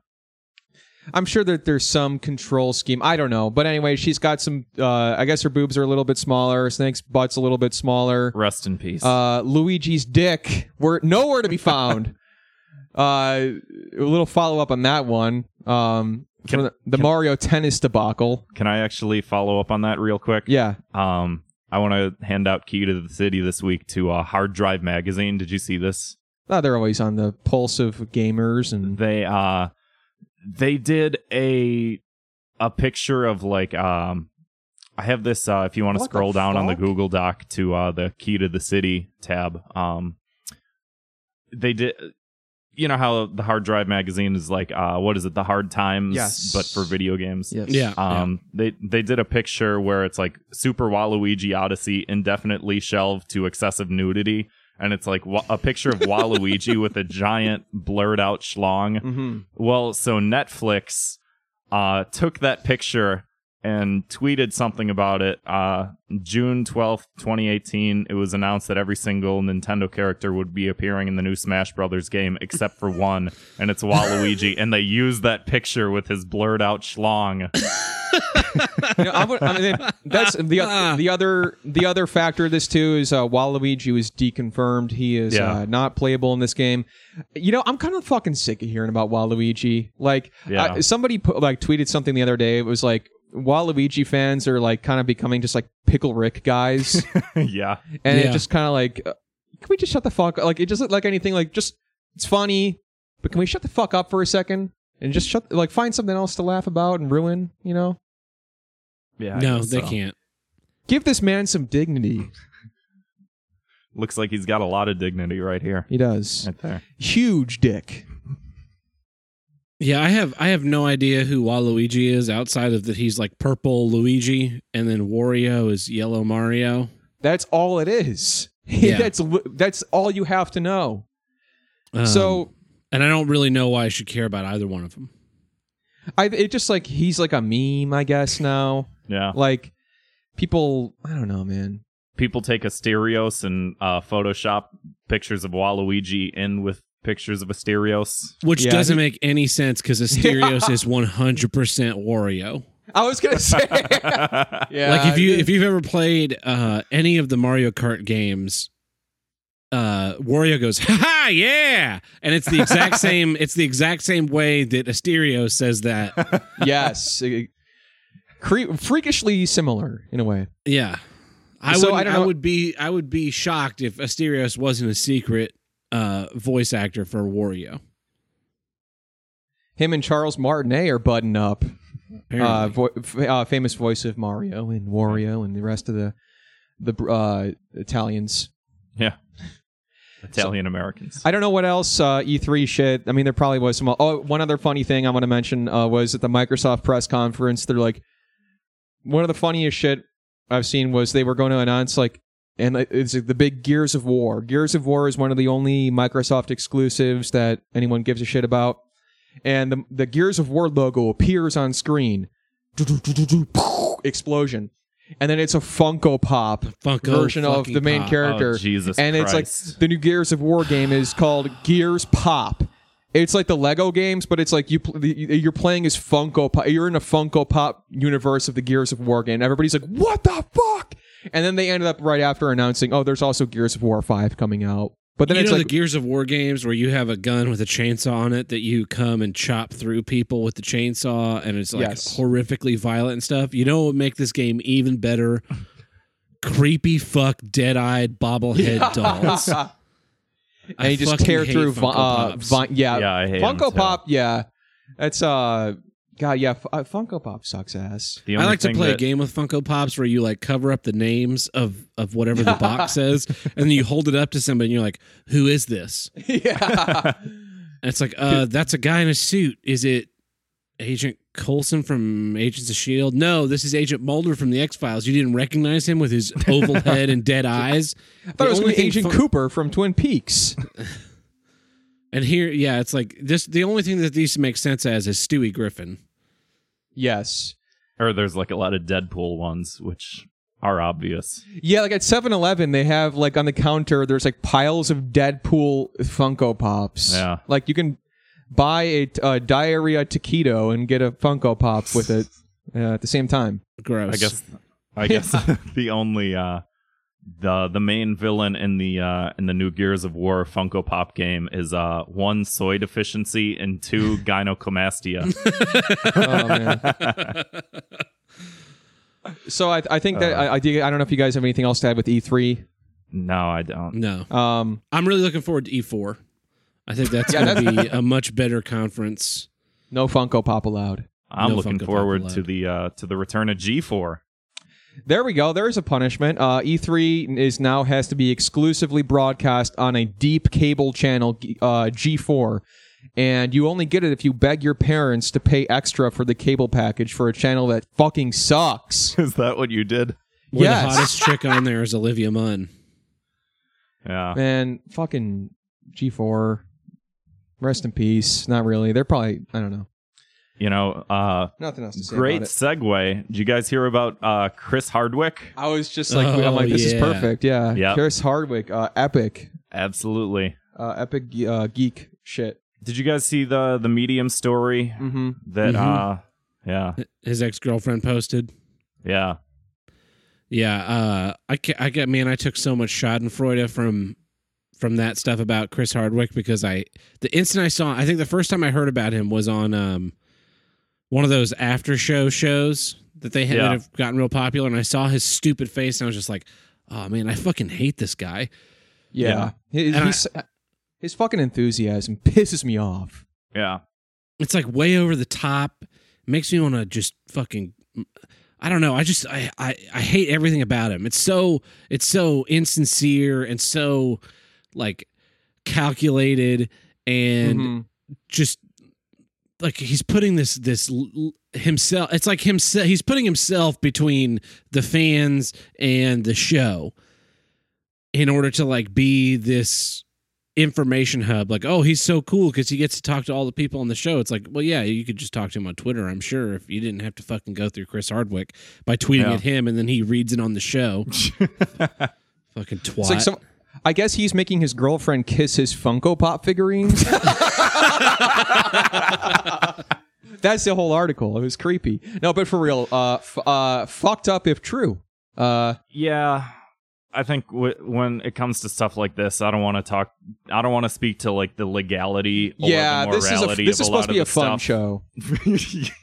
I'm sure that there's some control scheme. I don't know, but anyway, she's got some. Uh, I guess her boobs are a little bit smaller. Snake's butt's a little bit smaller. Rest in peace. Uh, Luigi's dick were nowhere to be found. uh, a little follow up on that one. Um, Can- from the, the Mario tennis debacle. Can I actually follow up on that real quick? Yeah. Um, I want to hand out key to the city this week to uh, Hard Drive magazine. Did you see this? Oh, they're always on the pulse of gamers and They uh, they did a a picture of like um, I have this. Uh, if you want to scroll down on the? Google Doc to uh, the key to the city tab, um, they did. You know how the Hard Drive magazine is like, uh, what is it? The Hard Times, Yes. but for video games. yes. Yeah. Um, they they did a picture where it's like Super Waluigi Odyssey indefinitely shelved to excessive nudity, and it's like wa- a picture of Waluigi with a giant blurred out schlong. Mm-hmm. Well, so Netflix uh took that picture and tweeted something about it. Uh, June twelfth, twenty eighteen. It was announced that every single Nintendo character would be appearing in the new Smash Brothers game except for one, and it's Waluigi. and they used that picture with his blurred out schlong. You know, I would, I mean, that's the the other the other factor of this too is uh, Waluigi was deconfirmed. He is Yeah. uh, not playable in this game. You know, I'm kind of fucking sick of hearing about Waluigi. Like, Yeah. I- somebody put, like tweeted something the other day. It was like Waluigi fans are like kind of becoming just like Pickle Rick guys, yeah. and it just kind of like, uh, can we just shut the fuck? Up? Like, it doesn't like anything. Like, just it's funny, but can we shut the fuck up for a second and just shut like find something else to laugh about and ruin? You know. Yeah. I no, they so. can't. Give this man some dignity. Looks like he's got a lot of dignity right here. He does. Right there. Huge dick. Yeah, I have I have no idea who Waluigi is outside of that he's like purple Luigi and then Wario is yellow Mario. That's all it is. Yeah. that's that's all you have to know. Um, so and I don't really know why I should care about either one of them. I it just like he's like a meme, I guess now. Yeah. Like people, I don't know, man. People take Asterios and uh, Photoshop pictures of Waluigi in with pictures of Asterios. Which Yeah, doesn't he- make any sense because Asterios is 100% Wario. I was gonna say, yeah. like if you if you've ever played uh, any of the Mario Kart games, uh, Wario goes ha ha yeah, and it's the exact same. It's the exact same way that Asterios says that. yes, uh, cre- freakishly similar in a way. Yeah, I So, would. I I, don't know- would be. I would be shocked if Asterios wasn't a secret uh, voice actor for Wario. Him and Charles Martinet are budding up. Uh, vo- f- uh, famous voice of Mario and Wario and the rest of the the uh, Italians. Yeah. Italian Americans. I don't know what else uh, E3 shit. I mean, there probably was some. Oh, one other funny thing I want to mention uh, was at the Microsoft press conference. They're like, one of the funniest shit I've seen was they were going to announce like, and it's the big Gears of War. Gears of War is one of the only Microsoft exclusives that anyone gives a shit about, and the the Gears of War logo appears on screen, explosion, and then it's a Funko Pop Funko version of the main Pop. character Oh, Jesus and it's like the new Gears of War game is called Gears Pop. It's like the Lego games, but it's like you pl- you're playing as Funko Pop. You're in a Funko Pop universe of the Gears of War game. Everybody's like, "What the fuck?" And then they ended up right after announcing, "Oh, there's also Gears of War Five coming out." But then you it's know like, the Gears of War games where you have a gun with a chainsaw on it that you come and chop through people with the chainsaw, and it's like Yes. horrifically violent and stuff. You know what would make this game even better? Creepy fuck dead-eyed bobblehead dolls. And I you just tear through. Funko uh, Pops. Vi- yeah, Yeah, I hate 'em Funko too. Pop. Yeah, that's uh, God, yeah, F- uh, Funko Pop sucks ass. The I only like to thing play a game with Funko Pops where you like cover up the names of of whatever the box says, and then you hold it up to somebody and you're like, "Who is this?" yeah. And it's like, uh, that's a guy in a suit. Is it Agent Coulson from Agents of Shield? No, this is Agent Mulder from the X Files. You didn't recognize him with his oval head and dead eyes. I thought it was only Agent fun- Cooper from Twin Peaks. And here, yeah, it's like this. The only thing that these make sense as is Stewie Griffin. Yes. Or there's like a lot of Deadpool ones, which are obvious. Yeah, like at 7-Eleven, they have like on the counter, there's like piles of Deadpool Funko Pops. Yeah. Like you can buy a uh, diarrhea taquito and get a Funko Pop with it uh, at the same time. Gross. I guess I guess the only uh the the main villain in the uh in the new Gears of War Funko Pop game is uh one soy deficiency and two gynecomastia. Oh man. so I, I think that I, I do- I don't know if you guys have anything else to add with E3. no, I don't. No, Um, I'm really looking forward to E4. I think that's Yeah, going to be a much better conference. no Funko Pop allowed. I'm No looking Funko forward to the uh to the return of G4. There we go. There's a punishment. Uh, E3 is now has to be exclusively broadcast on a deep cable channel, uh, G4, and you only get it if you beg your parents to pay extra for the cable package for a channel that fucking sucks. Is that what you did? Where Yes. the hottest chick on there is Olivia Munn. Yeah. Man, fucking G4. Rest in peace. Not really. They're probably I don't know. You know, uh Nothing else to say great about it. segue. Did you guys hear about uh Chris Hardwick? I was just like, Oh, I'm like, this is yeah. perfect. Yeah. Yep. Chris Hardwick, uh, epic, Absolutely. uh, epic uh, geek shit. Did you guys see the the medium story Mm-hmm. that Mhm. uh yeah. His ex girlfriend posted. Yeah. Yeah, uh, I ca- I get man, I took so much Schadenfreude from from that stuff about Chris Hardwick because I the instant I saw, I think the first time I heard about him was on um one of those after show shows that they had Yeah. that have gotten real popular, and I saw his stupid face, and I was just like, oh man, I fucking hate this guy. Yeah. His, And I- his fucking enthusiasm pisses me off. Yeah. It's like way over the top. Makes me want to just fucking. I don't know. I just I, I I hate everything about him. It's so it's so insincere and so like calculated and Mhm. just like he's putting this this himself. It's like himself. He's putting himself between the fans and the show in order to like be this information hub like oh he's so cool because he gets to talk to all the people on the show it's like well yeah you could just talk to him on twitter i'm sure if you didn't have to fucking go through chris hardwick by tweeting Yeah. at him and then he reads it on the show fucking twat It's like some. I guess he's making his girlfriend kiss his Funko Pop figurines. That's the whole article. It was creepy. No, but for real, uh, f- uh, fucked up if true. Uh, Yeah. I think w- when it comes to stuff like this, I don't want to talk. I don't want to speak to like the legality. Or yeah, the this is a morality this of is a lot supposed to of be a fun stuff.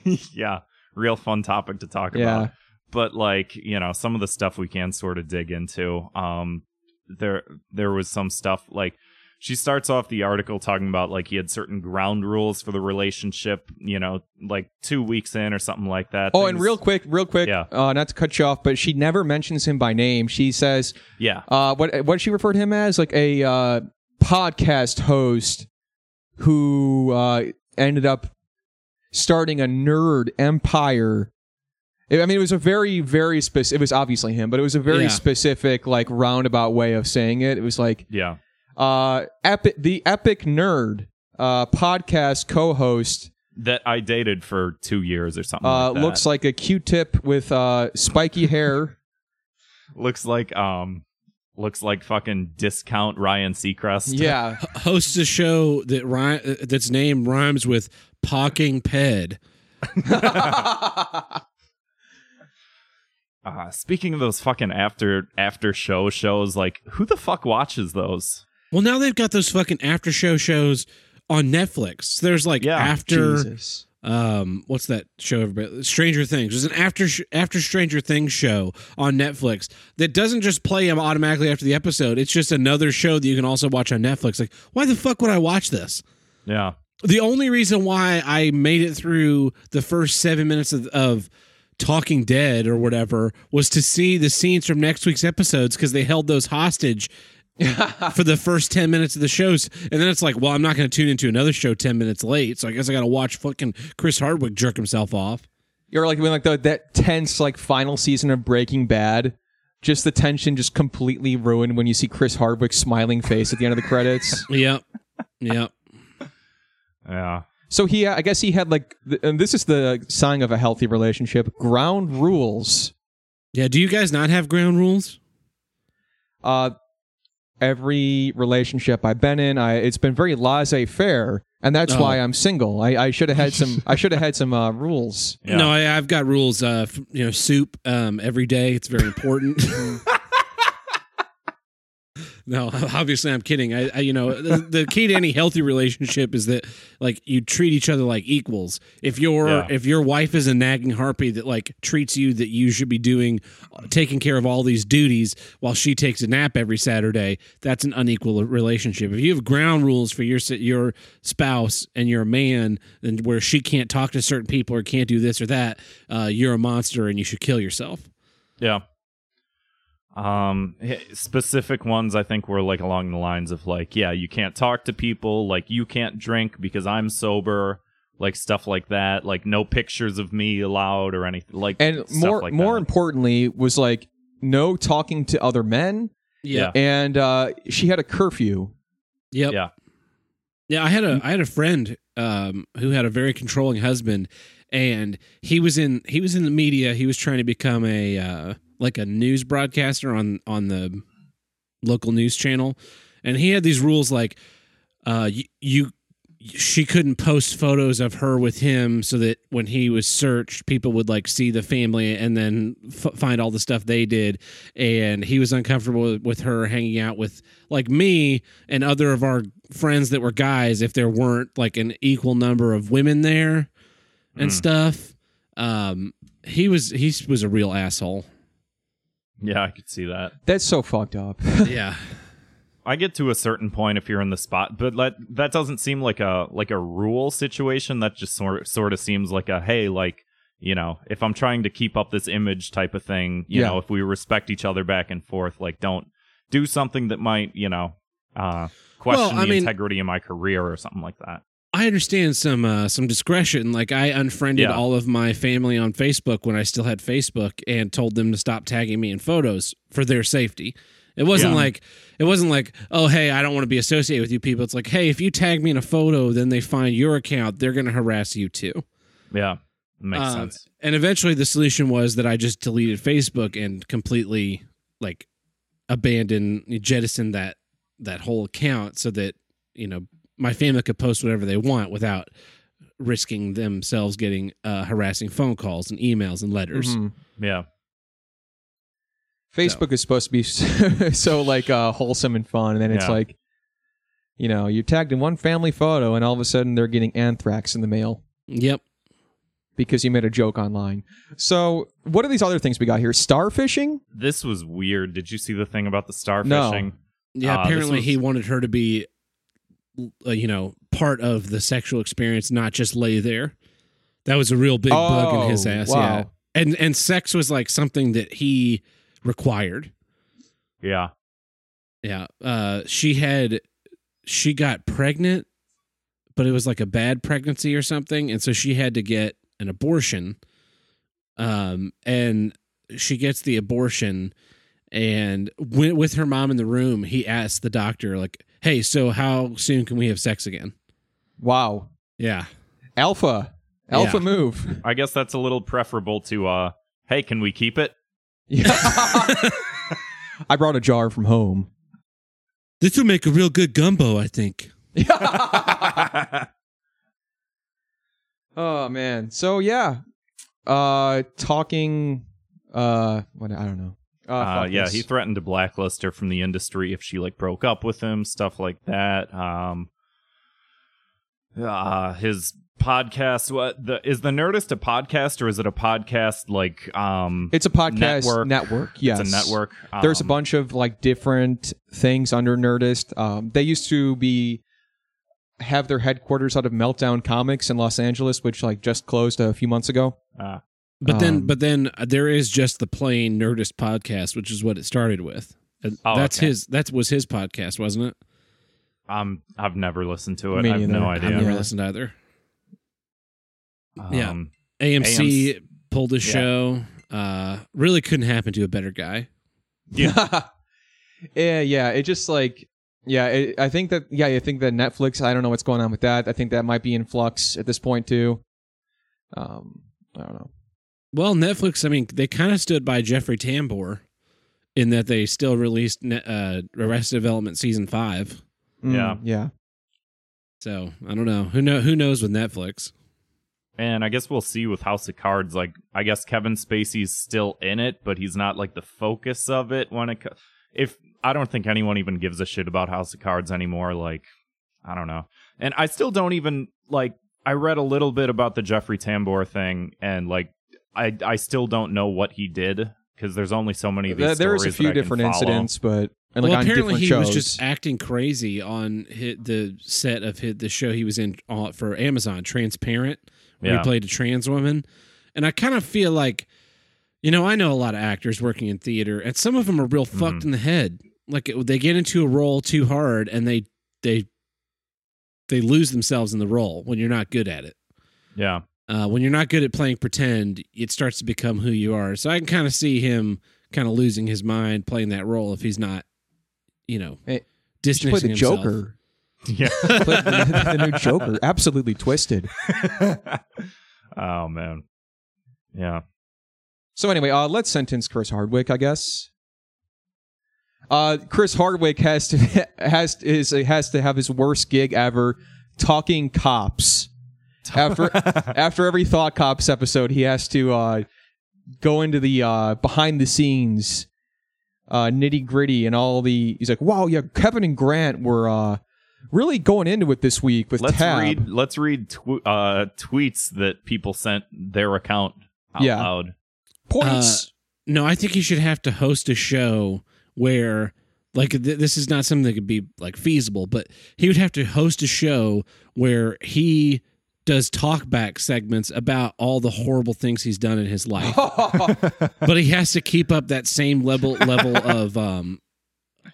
show. yeah, real fun topic to talk Yeah. about. But like you know, some of the stuff we can sort of dig into. Um, there there was some stuff like she starts off the article talking about like he had certain ground rules for the relationship. You know, like two weeks in or something like that. Oh, and real quick, real quick, Yeah. uh, not to cut you off, but she never mentions him by name. She says, yeah, uh, what what did she referred to him as? Like a uh, podcast host who uh, ended up starting a nerd empire. I mean, it was a very, very specific. It was obviously him, but it was a very Yeah. specific, like roundabout way of saying it. It was like yeah. uh, epic, the epic nerd uh, podcast co-host That I dated for two years or something. uh, like that. looks like a Q-tip with uh, spiky hair. looks like um looks like fucking discount Ryan Seacrest. yeah, hosts a show that ri- uh, that's name rhymes with Pocking Ped. Uh, speaking of those fucking after after show shows, like who the fuck watches those? Well, now they've got those fucking after show shows on Netflix. There's like Yeah, after Jesus. um what's that show everybody Stranger Things. There's an after sh- after Stranger Things show on Netflix that doesn't just play them automatically after the episode. It's just another show that you can also watch on Netflix. Like, why the fuck would I watch this? Yeah. The only reason why I made it through the first seven minutes of, of Talking Dead or whatever was to see the scenes from next week's episodes because they held those hostage for the first 10 minutes of the shows. And then it's like, well, I'm not going to tune into another show 10 minutes late. So I guess I got to watch fucking Chris Hardwick jerk himself off. You're like when like the, that tense like final season of Breaking Bad. Just the tension just completely ruined when you see Chris Hardwick's smiling face at the end of the credits. Yep. Yep. Yeah. So he, I guess he had like, and this is the sign of a healthy relationship: ground rules. Yeah. Do you guys not have ground rules? Uh, every relationship I've been in, I it's been very laissez-faire, and that's Oh. why I'm single. I, I should have had some. I should have had some uh, rules. Yeah. No, I, I've got rules. Uh, f- you know, soup um, every day. It's very important. no, obviously I'm kidding. I, I you know, the, the key to any healthy relationship is that like you treat each other like equals. If your Yeah. if your wife is a nagging harpy that like treats you that you should be doing, taking care of all these duties while she takes a nap every Saturday, that's an unequal relationship. If you have ground rules for your your spouse and you're a man, and where she can't talk to certain people or can't do this or that, uh, you're a monster and you should kill yourself. Yeah. Um, specific ones I think were like along the lines of like, yeah, you can't talk to people, like you can't drink because I'm sober, like stuff like that, like no pictures of me allowed or anything like. And stuff more, like more that. importantly, was like no talking to other men, Yeah. and uh, she had a curfew. Yep. Yeah. Yeah, I had a I had a friend um, who had a very controlling husband, and he was in he was in the media. He was trying to become a uh, like a news broadcaster on on the local news channel, and he had these rules like uh, you, you she couldn't post photos of her with him so that when he was searched people would like see the family and then f- find all the stuff they did. And he was uncomfortable with, her hanging out with like me and other of our friends that were guys if there weren't like an equal number of women there and Mm. stuff. Um he was he was a real asshole Yeah, I could see that. That's so fucked up. yeah I get to a certain point if you're in the spot, but that that doesn't seem like a like a rule situation. That just sort sort of seems like a hey, like you know, if I'm trying to keep up this image type of thing, you Yeah. know, if we respect each other back and forth, like don't do something that might you know uh, question I the mean- integrity of my career or something like that. I understand some uh, some discretion. Like I unfriended Yeah. all of my family on Facebook when I still had Facebook, and told them to stop tagging me in photos for their safety. It wasn't Yeah. like it wasn't like oh hey I don't want to be associated with you people. It's like hey if you tag me in a photo, then they find your account, they're going to harass you too. Yeah, makes Uh, sense. And eventually, the solution was that I just deleted Facebook and completely like abandoned, jettisoned that that whole account so that you know my family could post whatever they want without risking themselves getting uh, harassing phone calls and emails and letters. Mhm. Yeah, Facebook is supposed to be so like uh, wholesome and fun, and then it's Yeah. like, you know, you're tagged in one family photo, and all of a sudden they're getting anthrax in the mail Yep. because you made a joke online. So, what are these other things we got here? Starfishing? this was weird. Did you see the thing about the No. starfishing? Yeah. Ah, this apparently, was- he wanted her to be, uh, you know, part of the sexual experience, not just lay there. That was a real big bug in his Oh, ass. wow. Yeah. And and sex was like something that he required. Yeah, Yeah. Uh she had she got pregnant, but it was like a bad pregnancy or something, and so she had to get an abortion. Um and she gets the abortion and wi- with her mom in the room, he asked the doctor like, "Hey, so how soon can we have sex again?" Wow. Yeah. Alpha. Alpha Yeah. move. I guess that's a little preferable to uh, hey, can we keep it? Yeah. I brought a jar from home. This will make a real good gumbo, I think. Oh man. So yeah. Uh talking uh what I don't know. Uh, Uh, yeah, this. he threatened to blacklist her from the industry if she like broke up with him, stuff like that. Um, uh, his podcast, what the is the Nerdist a podcast or is it a podcast like um? It's a podcast Network. network. Yes. It's a network. There's a Um, bunch of like different things under Nerdist. Um, they used to be have their headquarters out of Meltdown Comics in Los Angeles, which like just closed a few months ago. Uh, But then Um, but then uh, there is just the plain Nerdist podcast, which is what it started with. Oh, that's okay. his that was his podcast, wasn't it? um, I've never listened to it. I have no neither. I've idea. never Yeah. listened either. Um, Yeah. AMC, AMC pulled his Yeah. show. Uh really couldn't happen to a better guy. Yeah. yeah, yeah. It just like Yeah, it, I think that. Yeah, I think that Netflix. I don't know what's going on with that. I think that might be in flux at this point too. Um, I don't know. Well, Netflix, I mean, they kind of stood by Jeffrey Tambor in that they still released ne- uh, Arrested Development season five. Mm, Yeah. yeah. So I don't know. Who know? Who knows with Netflix? And I guess we'll see with House of Cards. Like, I guess Kevin Spacey's still in it, but he's not like the focus of it. When it, co- if I don't think anyone even gives a shit about House of Cards anymore. Like, I don't know. And I still don't even like. I read a little bit about the Jeffrey Tambor thing, and like, I I still don't know what he did because there's only so many of these. There- There's a stories that few I can different incidents, but and like well, on apparently he shows. was just acting crazy on hit the set of hit the show he was in uh, for Amazon, Transparent, where Yeah. he played a trans woman. And I kind of feel like, you know, I know a lot of actors working in theater, and some of them are real Mm-hmm. fucked in the head. Like it, they get into a role too hard, and they they they lose themselves in the role when you're not good at it. Yeah. Uh, when you're not good at playing pretend, it starts to become who you are. So I can kind of see him kind of losing his mind playing that role if he's not, you know, Hey, You should distancing play the himself. Joker. Yeah. The, the new Joker. Absolutely twisted. oh man. Yeah. So anyway, uh, let's sentence Chris Hardwick, I guess. Uh, Chris Hardwick has to has is has to have his worst gig ever, talking cops. After after every Thought Cops episode, he has to uh, go into the uh, behind the scenes, uh, nitty gritty, and all the. He's like, "Wow, yeah, Kevin and Grant were uh, really going into it this week with let's Tab." read let's read tw- uh, tweets that people sent their account out Yeah. loud. Points. No, I think he should have to host a show where, like, th- this is not something that could be like feasible, but he would have to host a show where he does talkback segments about all the horrible things he's done in his life. but he has to keep up that same level level of um,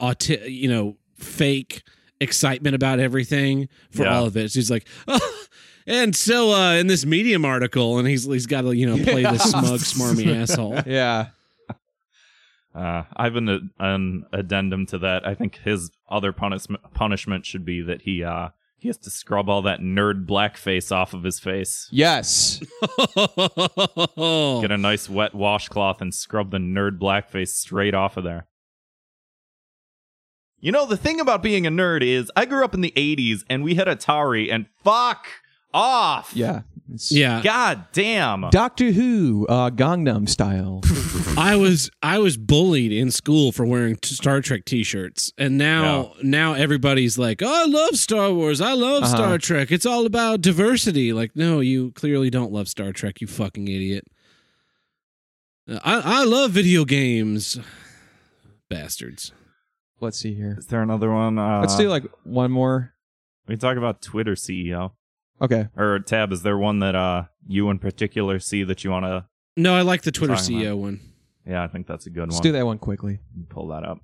auti- you know, fake excitement about everything for Yeah. all of it. So he's like, oh, and so uh, in this Medium article, and he's he's got to you know play this smug, smarmy asshole. yeah. Uh, I have an, an addendum to that. I think his other punishment punishment should be that he uh he has to scrub all that nerd blackface off of his face. Yes. Get a nice wet washcloth and scrub the nerd blackface straight off of there. You know, the thing about being a nerd is I grew up in the 80s and we had Atari and fuck off. Yeah. It's yeah, God damn. Doctor Who, uh, Gangnam style. I was I was bullied in school for wearing t- Star Trek T-shirts, and now now everybody's like, "Oh, I love Star Wars. I love Uh-huh. Star Trek. It's all about diversity." Like, no, you clearly don't love Star Trek. You fucking idiot. Uh, I I love video games, bastards. Let's see here. Is there another one? Uh, Let's do like one more. We can talk about Twitter CEO Okay. or Tab. Is there one that uh you in particular see that you want to? No, I like the Twitter Talking CEO one. Yeah, I think that's a good one. Let's one. do that one quickly. Pull that up.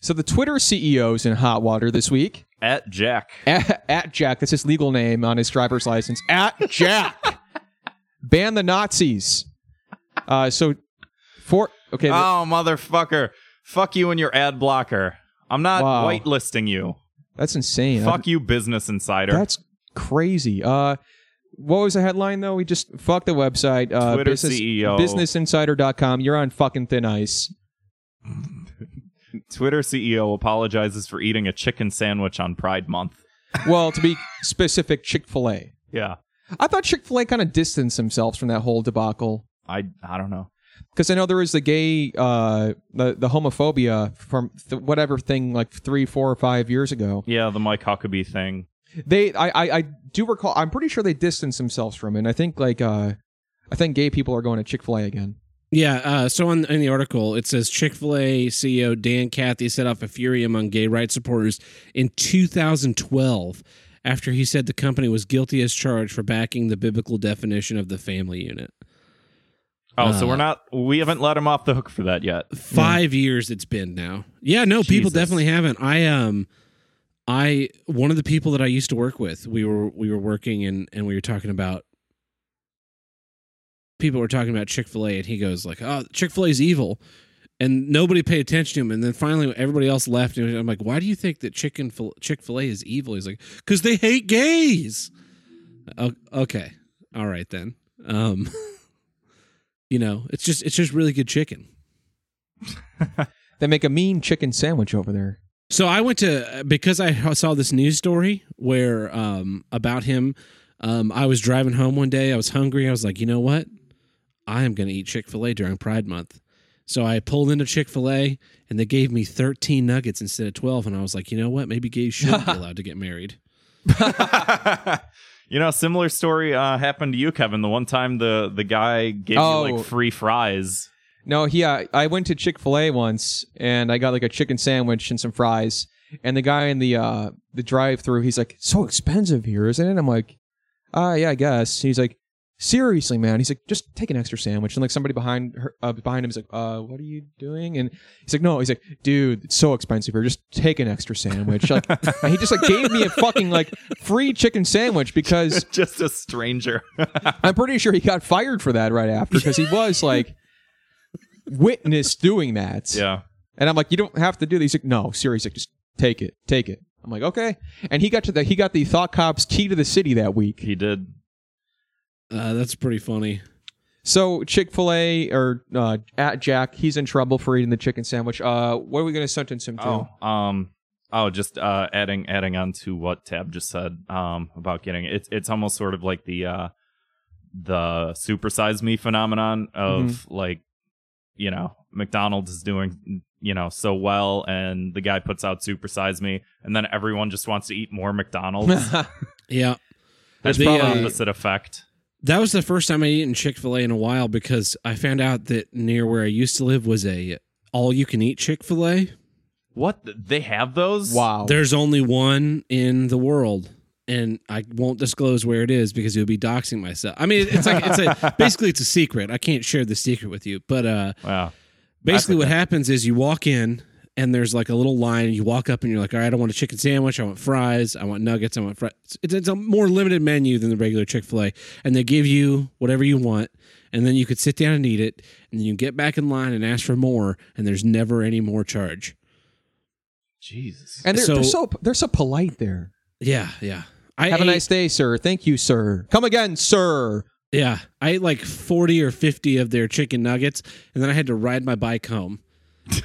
So the Twitter CEO's in hot water this week. At Jack. At, at Jack, that's his legal name on his driver's license. At Jack. Ban the Nazis. Uh, so for okay, the- Oh motherfucker! Fuck you and your ad blocker. I'm not Wow. whitelisting you. that's insane. Fuck you, Business Insider. That's crazy. Uh, what was the headline though? We just fuck the website. Uh, Twitter business, CEO. Businessinsider.com. You're on fucking thin ice. Twitter CEO apologizes for eating a chicken sandwich on Pride Month. Well, to be specific, Chick Fil A. Yeah, I thought Chick Fil A kind of distanced themselves from that whole debacle I I don't know. because I know there was the gay, uh, the the homophobia from th- whatever thing like three, four, or five years ago. Yeah, the Mike Huckabee thing. They, I, I, I do recall. I'm pretty sure they distanced themselves from it. And I think like, uh, I think gay people are going to Chick Fil A again. Yeah, uh, so on, in the article, it says Chick fil A CEO Dan Cathy set off a fury among gay rights supporters in 2012 after he said the company was guilty as charged for backing the biblical definition of the family unit. Oh, so Uh, we're not. We haven't let him off the hook for that yet. Five years it's been now. Yeah, no, people definitely haven't. I um, I one of the people that I used to work with, we were we were working and and we were talking about people were talking about Chick Fil A, and he goes like, "Oh, Chick Fil A's evil." and nobody paid attention to him. And then finally, everybody else left. And I'm like, "Why do you think that chicken Chick Fil A is evil?" He's like, "Because they hate gays." Okay, all right then. Um, you know, it's just it's just really good chicken. They make a mean chicken sandwich over there. So I went to because I saw this news story where um about him. Um, I was driving home one day. I was hungry. I was like, you know what? I am going to eat Chick Fil A during Pride Month. So I pulled into Chick Fil A and they gave me 13 nuggets instead of 12. And I was like, you know what? Maybe gays shouldn't be allowed to get married. you know, similar story uh, happened to you, Kevin. The one time the the guy gave Oh. you like free fries. No, yeah, I went to Chick Fil A once, and I got like a chicken sandwich and some fries. And the guy in the uh the drive through, he's like, "So expensive here, isn't it?" I'm like, "Ah, yeah, I guess." He's like, "Seriously, man?" He's like, "Just take an extra sandwich." And like somebody behind her, uh, behind him is like, "Uh, what are you doing?" And he's like, "No." He's like, "Dude, it's so expensive here. Just take an extra sandwich." Like, and he just like gave me a fucking like free chicken sandwich because Just a stranger. I'm pretty sure he got fired for that right after because he was like witness doing that. yeah. And I'm like, you don't have to do these. Like, no, seriously, just take it, take it. I'm like, okay. And he got to the he got the Thought Cops key to the city that week. He did. Uh, that's pretty funny. So Chick Fil A or uh, at Jack, he's in trouble for eating the chicken sandwich. Uh, what are we going to sentence him to? Oh, um, oh, just uh, adding adding on to what Tab just said um, about getting it's it's almost sort of like the uh, the supersize me phenomenon of Mm-hmm. like you know McDonald's is doing you know so well, and the guy puts out supersize me, and then everyone just wants to eat more McDonald's. Yeah. There's The, probably uh, opposite effect. That was the first time I eaten Chick fil A in a while because I found out that near where I used to live was a all you can eat Chick fil A. What they have those? wow. There's only one in the world. And I won't disclose where it is because it would be doxing myself. I mean, it's like it's a basically it's a secret. I can't share the secret with you. But uh Wow. basically what happens is you walk in and there's like a little line you walk up and you're like all right i want a chicken sandwich i want fries i want nuggets i want fries it's, it's a more limited menu than the regular chick-fil-a and they give you whatever you want and then you could sit down and eat it and then you get back in line and ask for more and there's never any more charge Jesus. and they're so, they're so- so they're so polite there. yeah yeah i Have a nice day, sir. Thank you, sir. Come again, sir. yeah i ate like 40 or 50 of their chicken nuggets and then i had to ride my bike home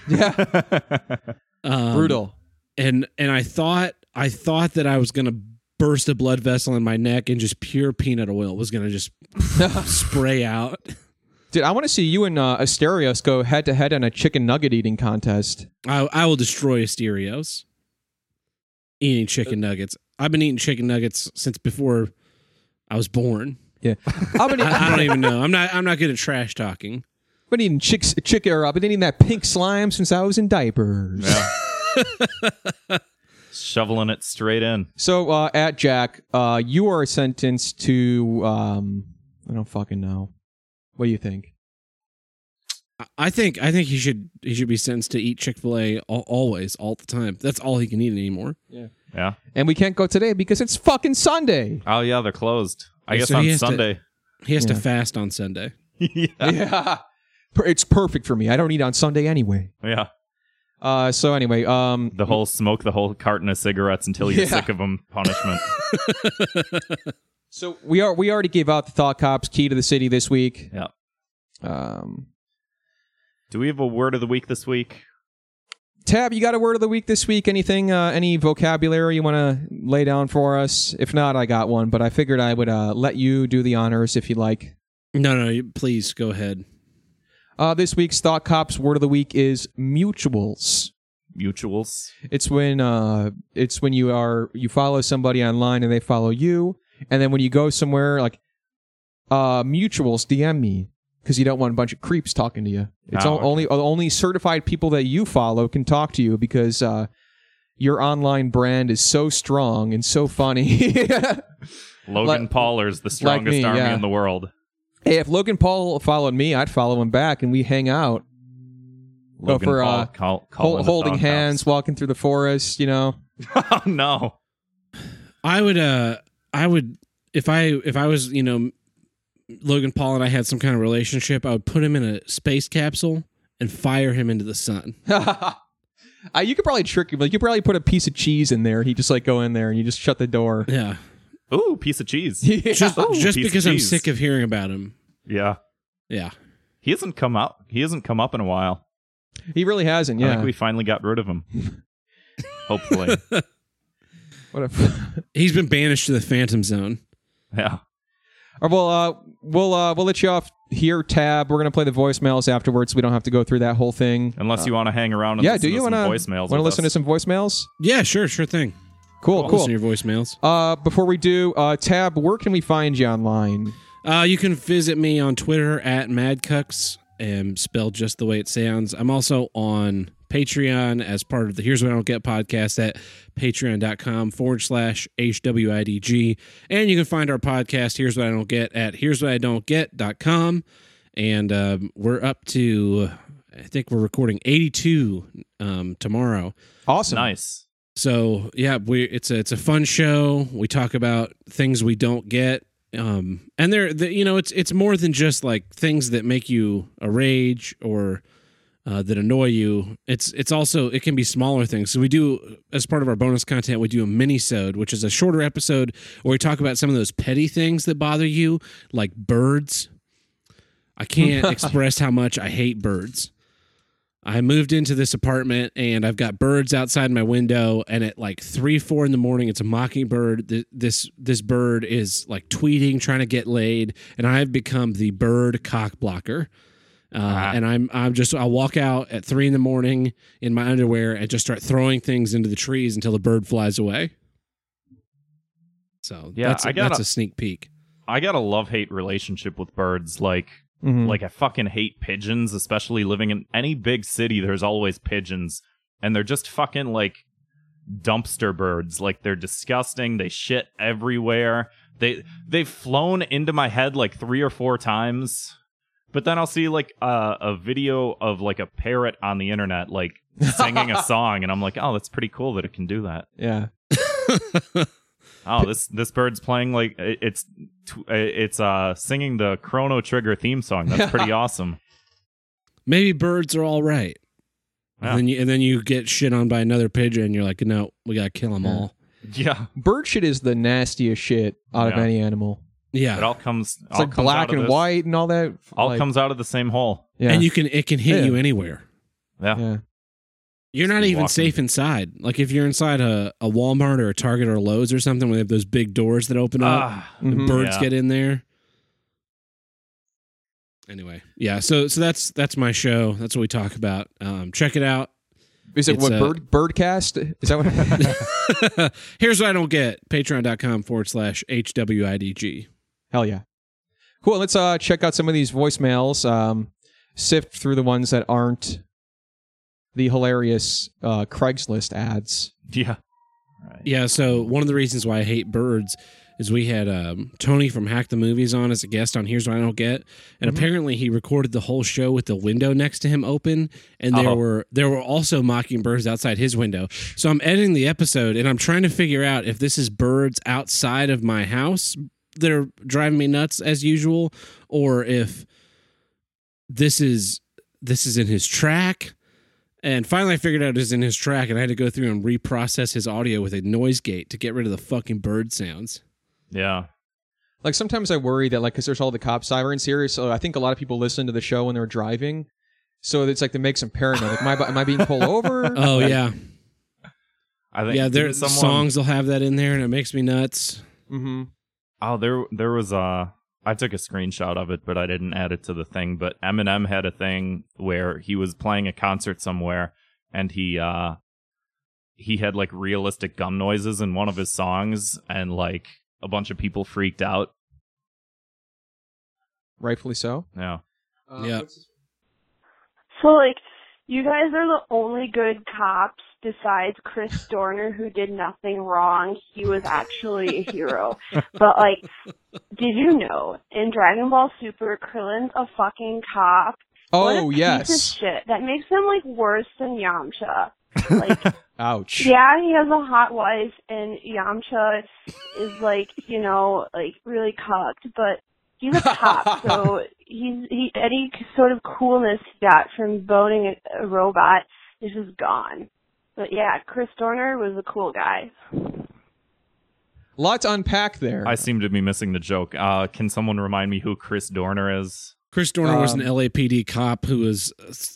Yeah, um, brutal. and and I thought I thought that I was gonna burst a blood vessel in my neck and just pure peanut oil was gonna just spray out. Dude, I want to see you and uh, Asterios go head to head in a chicken nugget eating contest. I I will destroy Asterios. Eating chicken nuggets. I've been eating chicken nuggets since before I was born. Yeah, I've been, I, I don't even know. I'm not I'm not good at trash talking. I've been eating chicks, chick, or I've been eating that pink slime since I was in diapers. Yeah. Shoveling it straight in. So uh, at Jack, uh, you are sentenced to um, I don't fucking know. What do you think? I- I think I think he should he should be sentenced to eat Chick Fil A always all the time. That's all he can eat anymore. Yeah. And we can't go today because it's fucking Sunday. Oh yeah, they're closed. I Yeah, guess so he on has to- Sunday. He has to Yeah. fast on Sunday. yeah. Yeah, Per- it's perfect for me. I don't eat on Sunday anyway. Yeah. Uh, so anyway, um, The whole smoke the whole carton of cigarettes until you're Yeah. sick of them punishment. so we are we already gave out the Thought Cops key to the city this week. yeah. Um, Do we have a word of the week this week? Tab, you got a word of the week this week? Anything, uh, any vocabulary you want to lay down for us? If not, I got one, but I figured I would uh, let you do the honors if you like. No, no, please go ahead. Uh, this week's Thought Cops word of the week is mutuals. Mutuals. It's when uh, it's when you are you follow somebody online and they follow you, and then when you go somewhere like uh, mutuals, DM me because you don't want a bunch of creeps talking to you. It's Oh, o- okay. only only certified people that you follow can talk to you because uh, your online brand is so strong and so funny. Logan Like- Pauler's the strongest me, army yeah. in the world. hey, if Logan Paul followed me, I'd follow him back and we hang out. Logan for, Paul uh, call, Hol- holding dog hands, walking through the forest, you know. cops. oh no. I would uh I would if I if I was, you know, Logan Paul and I had some kind of relationship, I would put him in a space capsule and fire him into the sun. uh, you could probably trick him. Like you could probably put a piece of cheese in there. He just like go in there and you just shut the door. Yeah. Ooh, piece of cheese. Just, Ooh, just piece of because I'm cheese. sick of hearing about him. Yeah. Yeah. He hasn't come up. He hasn't come up in a while. he really hasn't. I Yeah. think we finally got rid of him. Hopefully. what a. He's been banished to the Phantom Zone. yeah. Or well, uh, we'll uh, we'll let you off here. Tab. We're gonna play the voicemails afterwards. So we don't have to go through that whole thing. Unless you want to hang around and yeah. listen Do you to want to voicemails Want to listen us. to some voicemails? Yeah, sure, sure thing. Cool. I'll Cool. Listen to your voicemails. Uh, before we do, uh, Tab, where can we find you online? Uh, you can visit me on Twitter at MadCucks, and spelled just the way it sounds. I'm also on Patreon as part of the Here's What I Don't Get podcast at patreon.com forward slash HWIDG. And you can find our podcast, Here's What I Don't Get, at here's what I don't get.com. And um, we're up to, I think we're recording 82 um, tomorrow. Awesome. Nice. So yeah, we it's a it's a fun show. We talk about things we don't get, um, and they're the, you know it's it's more than just like things that make you a rage or uh, that annoy you. It's it's also it can be smaller things. So we do as part of our bonus content, we do a mini sode, which is a shorter episode where we talk about some of those petty things that bother you, like birds. I can't express how much I hate birds. I moved into this apartment and I've got birds outside my window. And at like three, four in the morning, it's a mockingbird. This this bird is like tweeting, trying to get laid, and I've become the bird cock blocker. Uh, Ah. And I'm I'm just I'll walk out at three in the morning in my underwear and just start throwing things into the trees until the bird flies away. So Yeah, that's a, I gotta- that's a sneak peek. I got a love hate relationship with birds. Like, Mhm. like I fucking hate pigeons, especially living in any big city. There's always pigeons, and they're just fucking like dumpster birds. Like they're disgusting. They shit everywhere. They they've flown into my head like three or four times. But then I'll see like uh, a video of like a parrot on the internet like singing a song, and I'm like, oh, that's pretty cool that it can do that. Yeah. Oh, this this bird's playing like it's it's uh singing the Chrono Trigger theme song. That's pretty awesome. Maybe birds are all right. Yeah. And then you and then you get shit on by another pigeon. And you're like, no, we gotta kill them Yeah. all. Yeah, Bird shit is the nastiest shit out of any animal. Yeah, it all comes. It's like black and white and all that. All like, comes out of the same hole. Yeah. and you can it can hit Yeah. you anywhere. Yeah, yeah. You're not even walking. safe inside. Like if you're inside a, a Walmart or a Target or a Lowe's or something where they have those big doors that open up, the Mhm. birds Yeah. get in there. Anyway, yeah. So so that's that's my show. That's what we talk about. Um, check it out. Is it It's, what uh, bird birdcast? Is that what? Here's what I don't get. Patreon.com forward slash HWIDG. Hell yeah. Cool. Let's uh check out some of these voicemails. Um, sift through the ones that aren't the hilarious uh, Craigslist ads. yeah. Right. Yeah, so one of the reasons why I hate birds is we had um, Tony from Hack the Movies on as a guest on Here's What I Don't Get, and Mhm. apparently he recorded the whole show with the window next to him open, and there Oh. were there were also mockingbirds outside his window. So I'm editing the episode, and I'm trying to figure out if this is birds outside of my house that are driving me nuts as usual, or if this is this is in his track. And finally, I figured out it was in his track, and I had to go through and reprocess his audio with a noise gate to get rid of the fucking bird sounds. Yeah. Like sometimes I worry that like because there's all the cop sirens here, so I think a lot of people listen to the show when they're driving. So it's like they make them paranoid. Like, am I am I being pulled over? Oh Like, yeah, I think yeah. There didn't someone, songs will have that in there, and it makes me nuts. Mm-hmm. Oh, there there was a. I took a screenshot of it, but I didn't add it to the thing. But Eminem had a thing where he was playing a concert somewhere, and he uh he had like realistic gun noises in one of his songs, and like a bunch of people freaked out. Rightfully so. Yeah. Yeah. So, like, you guys are the only good cops besides Chris Dorner, who did nothing wrong. He was actually a hero. but, like, did you know in Dragon Ball Super, Krillin's a fucking cop? Oh piece of yes. shit. That makes him, like, worse than Yamcha. Like, Ouch. yeah, he has a hot wife, and Yamcha is like, you know, like really cocked, but he's a cop, so he's he any sort of coolness he got from boning a, a robot is just gone. But yeah, Chris Dorner was a cool guy. Lot to unpack there. I seem to be missing the joke. Uh, can someone remind me who Chris Dorner is? Chris Dorner was an Um, LAPD cop who was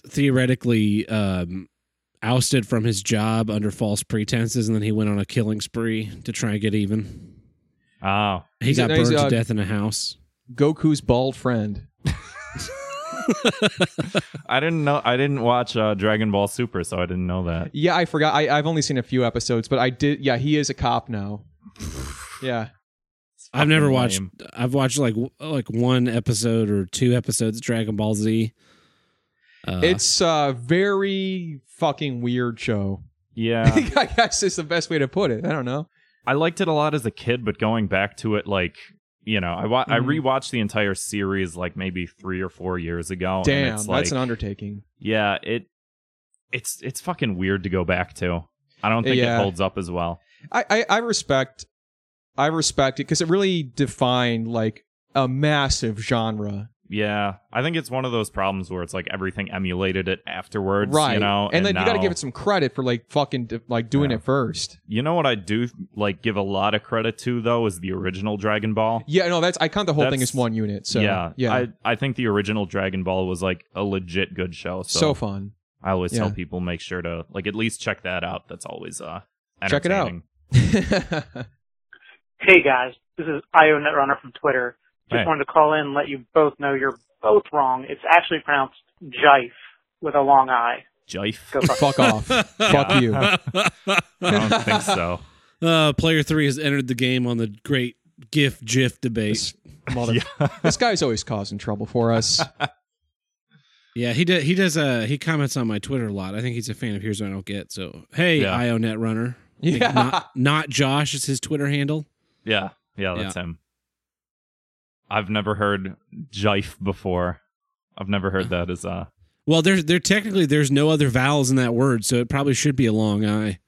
theoretically um, ousted from his job under false pretenses, and then he went on a killing spree to try and get even. Oh, He He's a- got he's burned a- to death in a house. Goku's bald friend. I didn't know. I didn't watch uh, Dragon Ball Super, so I didn't know that. Yeah, I forgot. I, I've only seen a few episodes, but I did. Yeah, he is a cop now. Yeah. I've never Fucking watched. lame. I've watched like like one episode or two episodes of Dragon Ball Z. Uh, It's a very fucking weird show. Yeah, I guess is the best way to put it. I don't know. I liked it a lot as a kid, but going back to it, like you know, I wa- I Mhm. rewatched the entire series like maybe three or four years ago. and Damn, that's like, an undertaking. yeah. It it's it's fucking weird to go back to. I don't think Yeah. it holds up as well. I, I, I respect I respect it because it really defined like a massive genre. Yeah, I think it's one of those problems where it's like everything emulated it afterwards, right. You know, and, then you got to give it some credit for like fucking like doing Yeah. it first. You know what I do like give a lot of credit to though is the original Dragon Ball. Yeah, no, that's I count the whole thing as one unit. So yeah, yeah, I I think the original Dragon Ball was like a legit good show. So, so fun. I always tell people make sure to like at least check that out. That's always uh Check it out. Hey guys, this is IO Netrunner from Twitter. Just Hey. wanted to call in and let you both know you're both wrong. It's actually pronounced Jife with a long I. Jife. Go fuck. Fuck off. Fuck you. I don't think so. uh, player three has entered the game on the great GIF GIF debate. This, mother- this guy's always causing trouble for us. Yeah, he does. He does. Uh, he comments on my Twitter a lot. I think he's a fan of Here's What I Don't Get. So hey, Yeah. IO Netrunner. I think Yeah. Not, not Josh is his Twitter handle. Yeah, yeah, that's him. I've never heard Jife before. I've never heard that as a. Well, there's there technically there's no other vowels in that word, so it probably should be a long I.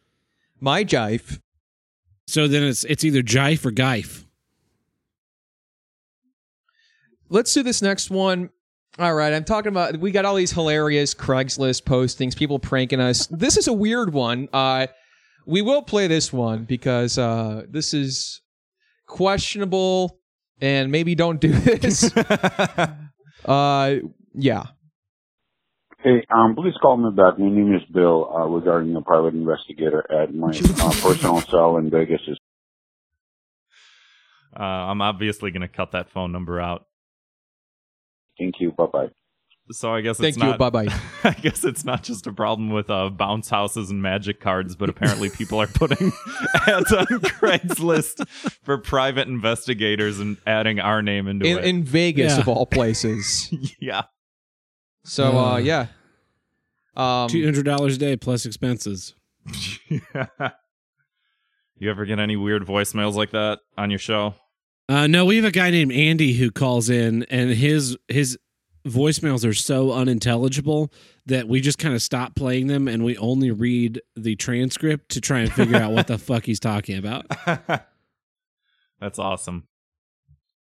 My jive. So then it's it's either Jife or Gife. Let's do this next one. All right, I'm talking about we got all these hilarious Craigslist postings, people pranking us. This is a weird one. Uh we will play this one because uh this is questionable and maybe don't do this. uh yeah. Hey, um, please call me back. My name is Bill, uh, regarding a private investigator at my uh, personal cell in Vegas. Is uh I'm obviously gonna cut that phone number out. Thank you. Bye bye. So I guess Thank it's you. Bye bye. I guess it's not just a problem with uh, bounce houses and magic cards, but apparently people are putting ads on Craigslist for private investigators and adding our name into In, it. in Vegas Yeah. of all places. yeah. So uh Uh. yeah. Um Two hundred dollars a day plus expenses. yeah. you ever get any weird voicemails like that on your show? Uh, no, we have a guy named Andy who calls in, and his his voicemails are so unintelligible that we just kind of stop playing them, and we only read the transcript to try and figure out what the fuck he's talking about. That's awesome.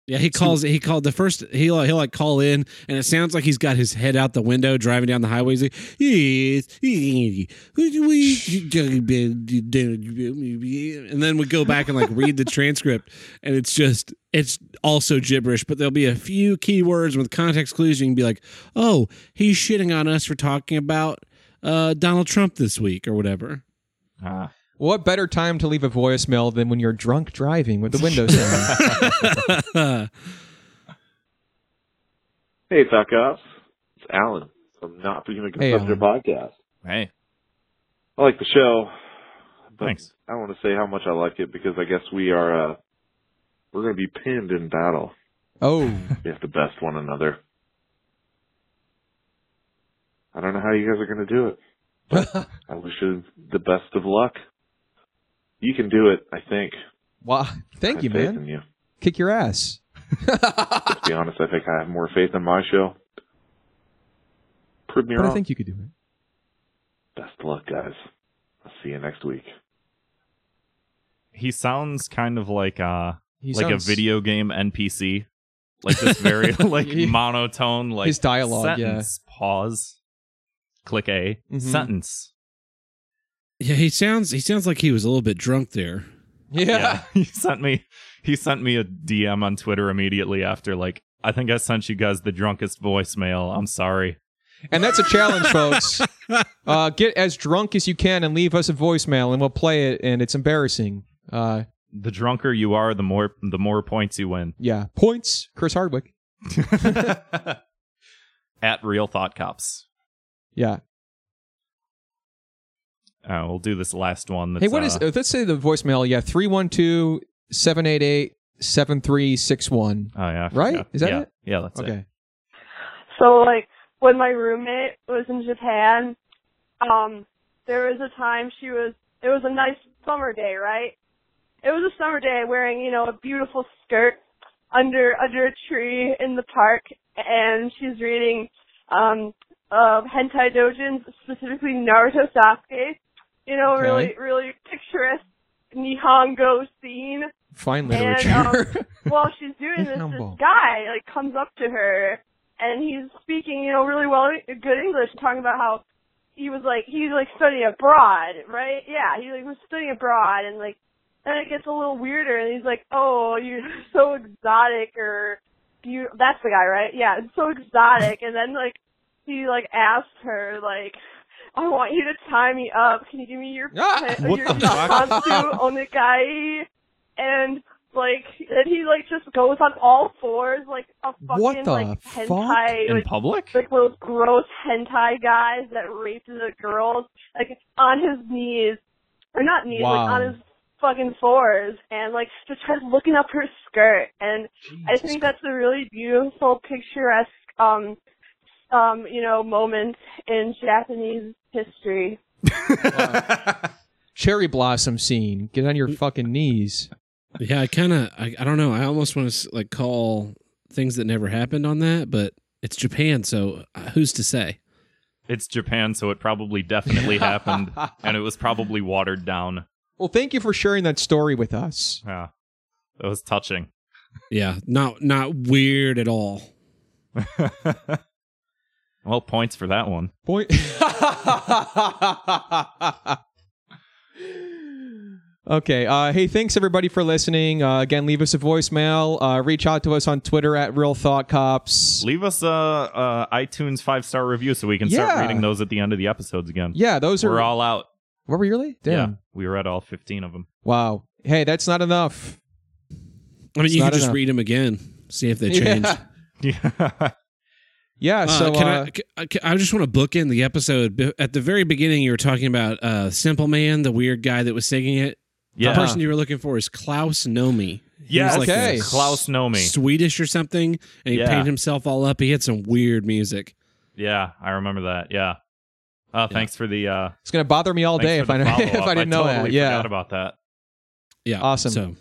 Yeah, he calls. He called the first. He'll he'll like call in, and it sounds like he's got his head out the window driving down the highway. He's like, "Yes, and then we go back and like read the transcript, and it's just it's also gibberish. But there'll be a few keywords with context clues. You can be like, "Oh, he's shitting on us for talking about uh, Donald Trump this week or whatever." Ah. What better time to leave a voicemail than when you're drunk driving with the windows down? Hey, Thought Cops. It's Alan from Not For Human Hey, Consumption Podcast. Hey, I like the show. But Thanks. I don't want to say how much I like it because I guess we are, uh, we're going to be pinned in battle. oh. We have to best one another. I don't know how you guys are going to do it. I wish you the best of luck. You can do it, I think. wow. Thank I you, man. you. Kick your ass. To be honest, I think I have more faith in my show. Prove me But wrong. I think you could do it. Best of luck, guys. I'll see you next week. he sounds kind of like uh He like sounds- a video game NPC. Like this very like monotone like His dialogue, yeah. Pause. Click A. Mhm. Sentence. Yeah, he sounds he sounds like he was a little bit drunk there. Yeah. he sent me he sent me a DM on Twitter immediately after like I think I sent you guys the drunkest voicemail. I'm sorry. And that's a challenge, folks. Uh, get as drunk as you can and leave us a voicemail, and we'll play it. And it's embarrassing. Uh, The drunker you are, the more the more points you win. yeah, points. Chris Hardwick. At Real Thought Cops. Yeah. Uh, we'll do this last one. That's, hey, what is? uh, uh, let's say the voicemail. Yeah, 312 788 7361. Oh yeah, I Right? forgot. Is that yeah. it? Yeah, that's it. Okay. So like when my roommate was in Japan, um, there was a time she was it was a nice summer day, right? It was a summer day wearing, you know, a beautiful skirt under under a tree in the park and she's reading um uh hentai dojins, specifically Naruto Sasuke. You know, Okay. really really picturesque Nihongo scene. Fine And literature. um, while she's doing this, this guy like comes up to her and he's speaking, you know, really well, good English, talking about how he was like he's like studying abroad, right? Yeah, he like was studying abroad, and like then it gets a little weirder, and he's like, "Oh, you're so exotic," or "You." That's the guy, right? Yeah, it's so exotic, and then like he like asked her like. I want you to tie me up. Can you give me your Ah, pen- what your the fuck? Hansu Onegai? And like, and he like just goes on all fours like a fucking What the like fuck? hentai In like public? like those gross hentai guys that rape the girls, like on his knees, or not knees, like on his fucking fours, and like just tries looking up her skirt, and I think that's a really beautiful, picturesque, um, um, you know, moment in Japanese history. Cherry blossom scene. Get on your fucking knees. Yeah, I kind of I, I don't know. I almost want to like call things that never happened on that, but it's Japan, so uh, who's to say? It's Japan, so it probably definitely happened, and it was probably watered down. Well, thank you for sharing that story with us. Yeah, that was touching. Yeah, not not weird at all. well, points for that one. Point. okay. Uh, hey, thanks everybody for listening. Uh, again, leave us a voicemail. Uh, reach out to us on Twitter at Real Thought Cops. Leave us a, a iTunes five star review so we can start Yeah. reading those at the end of the episodes again. Yeah, those are. We're all out. Were we really? Damn. Yeah, we read all fifteen of them. Wow. Hey, that's not enough. I mean, It's you not can just enough. read them again, see if they change. Yeah. Yeah. Yeah. Uh, so can uh, I, ca- ca- I just want to book in the episode. At the very beginning, you were talking about uh, Simple Man, the weird guy that was singing it. Yeah. The person you were looking for is Klaus Nomi. Yeah, Yes. was like Okay. Klaus Nomi. Swedish or something, and he Yeah. painted himself all up. He had some weird music. Yeah, I remember that. Yeah. Uh, thanks for the. Uh, it's gonna bother me all day if I if. I didn't know totally that. Yeah. forgot about that. Yeah, Awesome. So,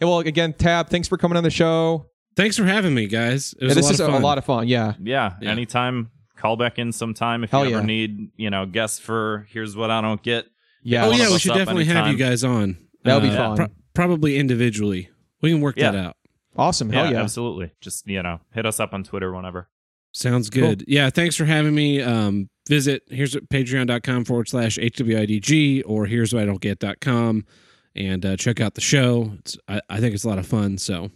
Yeah, well, again, Tab, thanks for coming on the show. Thanks for having me, guys. It was Yeah, this a lot is of a, fun. a lot of fun. Yeah. Yeah, Yeah. anytime. Call back in sometime if Hell you ever yeah. need, you know, guests for here's what I don't get. Yeah. Oh yeah, we should up definitely have you guys on. That would be Uh, fun. pro- probably individually. We can work that out. Awesome. Hell yeah. absolutely. Just you know, hit us up on Twitter whenever. Sounds good. Yeah, thanks for having me. Um, visit here's what patreon.com forward slash HWIDG or here's what I don't get.com and uh, check out the show. It's, I, I think it's a lot of fun. So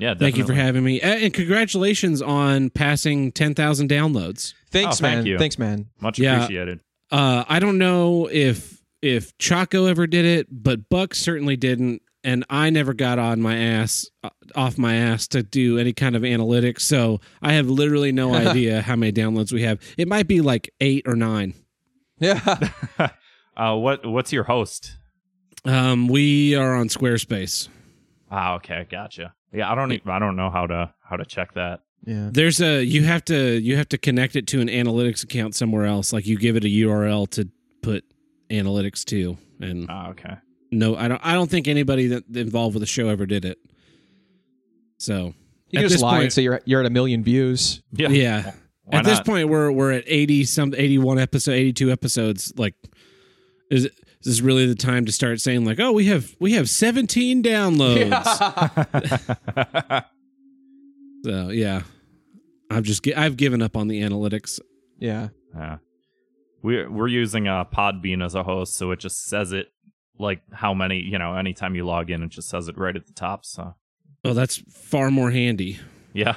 Yeah, thank you for having me. Uh, and congratulations on passing 10,000 downloads. Thanks, Oh, thank man. you. Thanks, man. Much Yeah. appreciated. Uh, I don't know if if Chaco ever did it, but Buck certainly didn't. And I never got on my ass uh, off my ass to do any kind of analytics, so I have literally no idea how many downloads we have. It might be like eight or nine. Yeah. Uh, what what's your host? Um, we are on Squarespace. Ah, okay, gotcha. Yeah, I don't even, I don't know how to how to check that. yeah. There's a you have to you have to connect it to an analytics account somewhere else. Like you give it a URL to put analytics to, and Ah, okay. no, I don't. I don't think anybody that involved with the show ever did it. So You at just this lie and point- say you're you're at a million views. Yeah. yeah. Why At this not? point, we're we're at eighty some eighty one episode, eighty two episodes. Like, is is this is really the time to start saying like, oh, we have we have seventeen downloads? So yeah, I've just I've given up on the analytics. Yeah. Yeah. We're we're using uh Podbean as a host, so it just says it like how many, you know, anytime you log in, it just says it right at the top. So Oh, that's far more handy. yeah.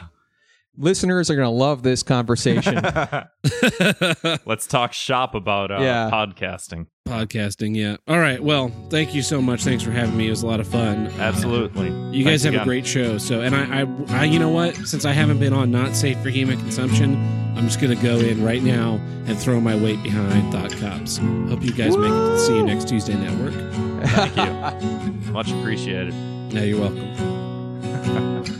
Listeners are going to love this conversation. Let's talk shop about uh, Yeah. podcasting. Podcasting, yeah. All right. Well, thank you so much. Thanks for having me. It was a lot of fun. Absolutely. You guys Thanks have a great show. So, and I, I, I, you know what? Since I haven't been on not safe for human consumption, I'm just gonna go in right now and throw my weight behind Thought Cops. Hope you guys make it. See you next Tuesday, Network. Thank you. Much appreciated. Now you're welcome.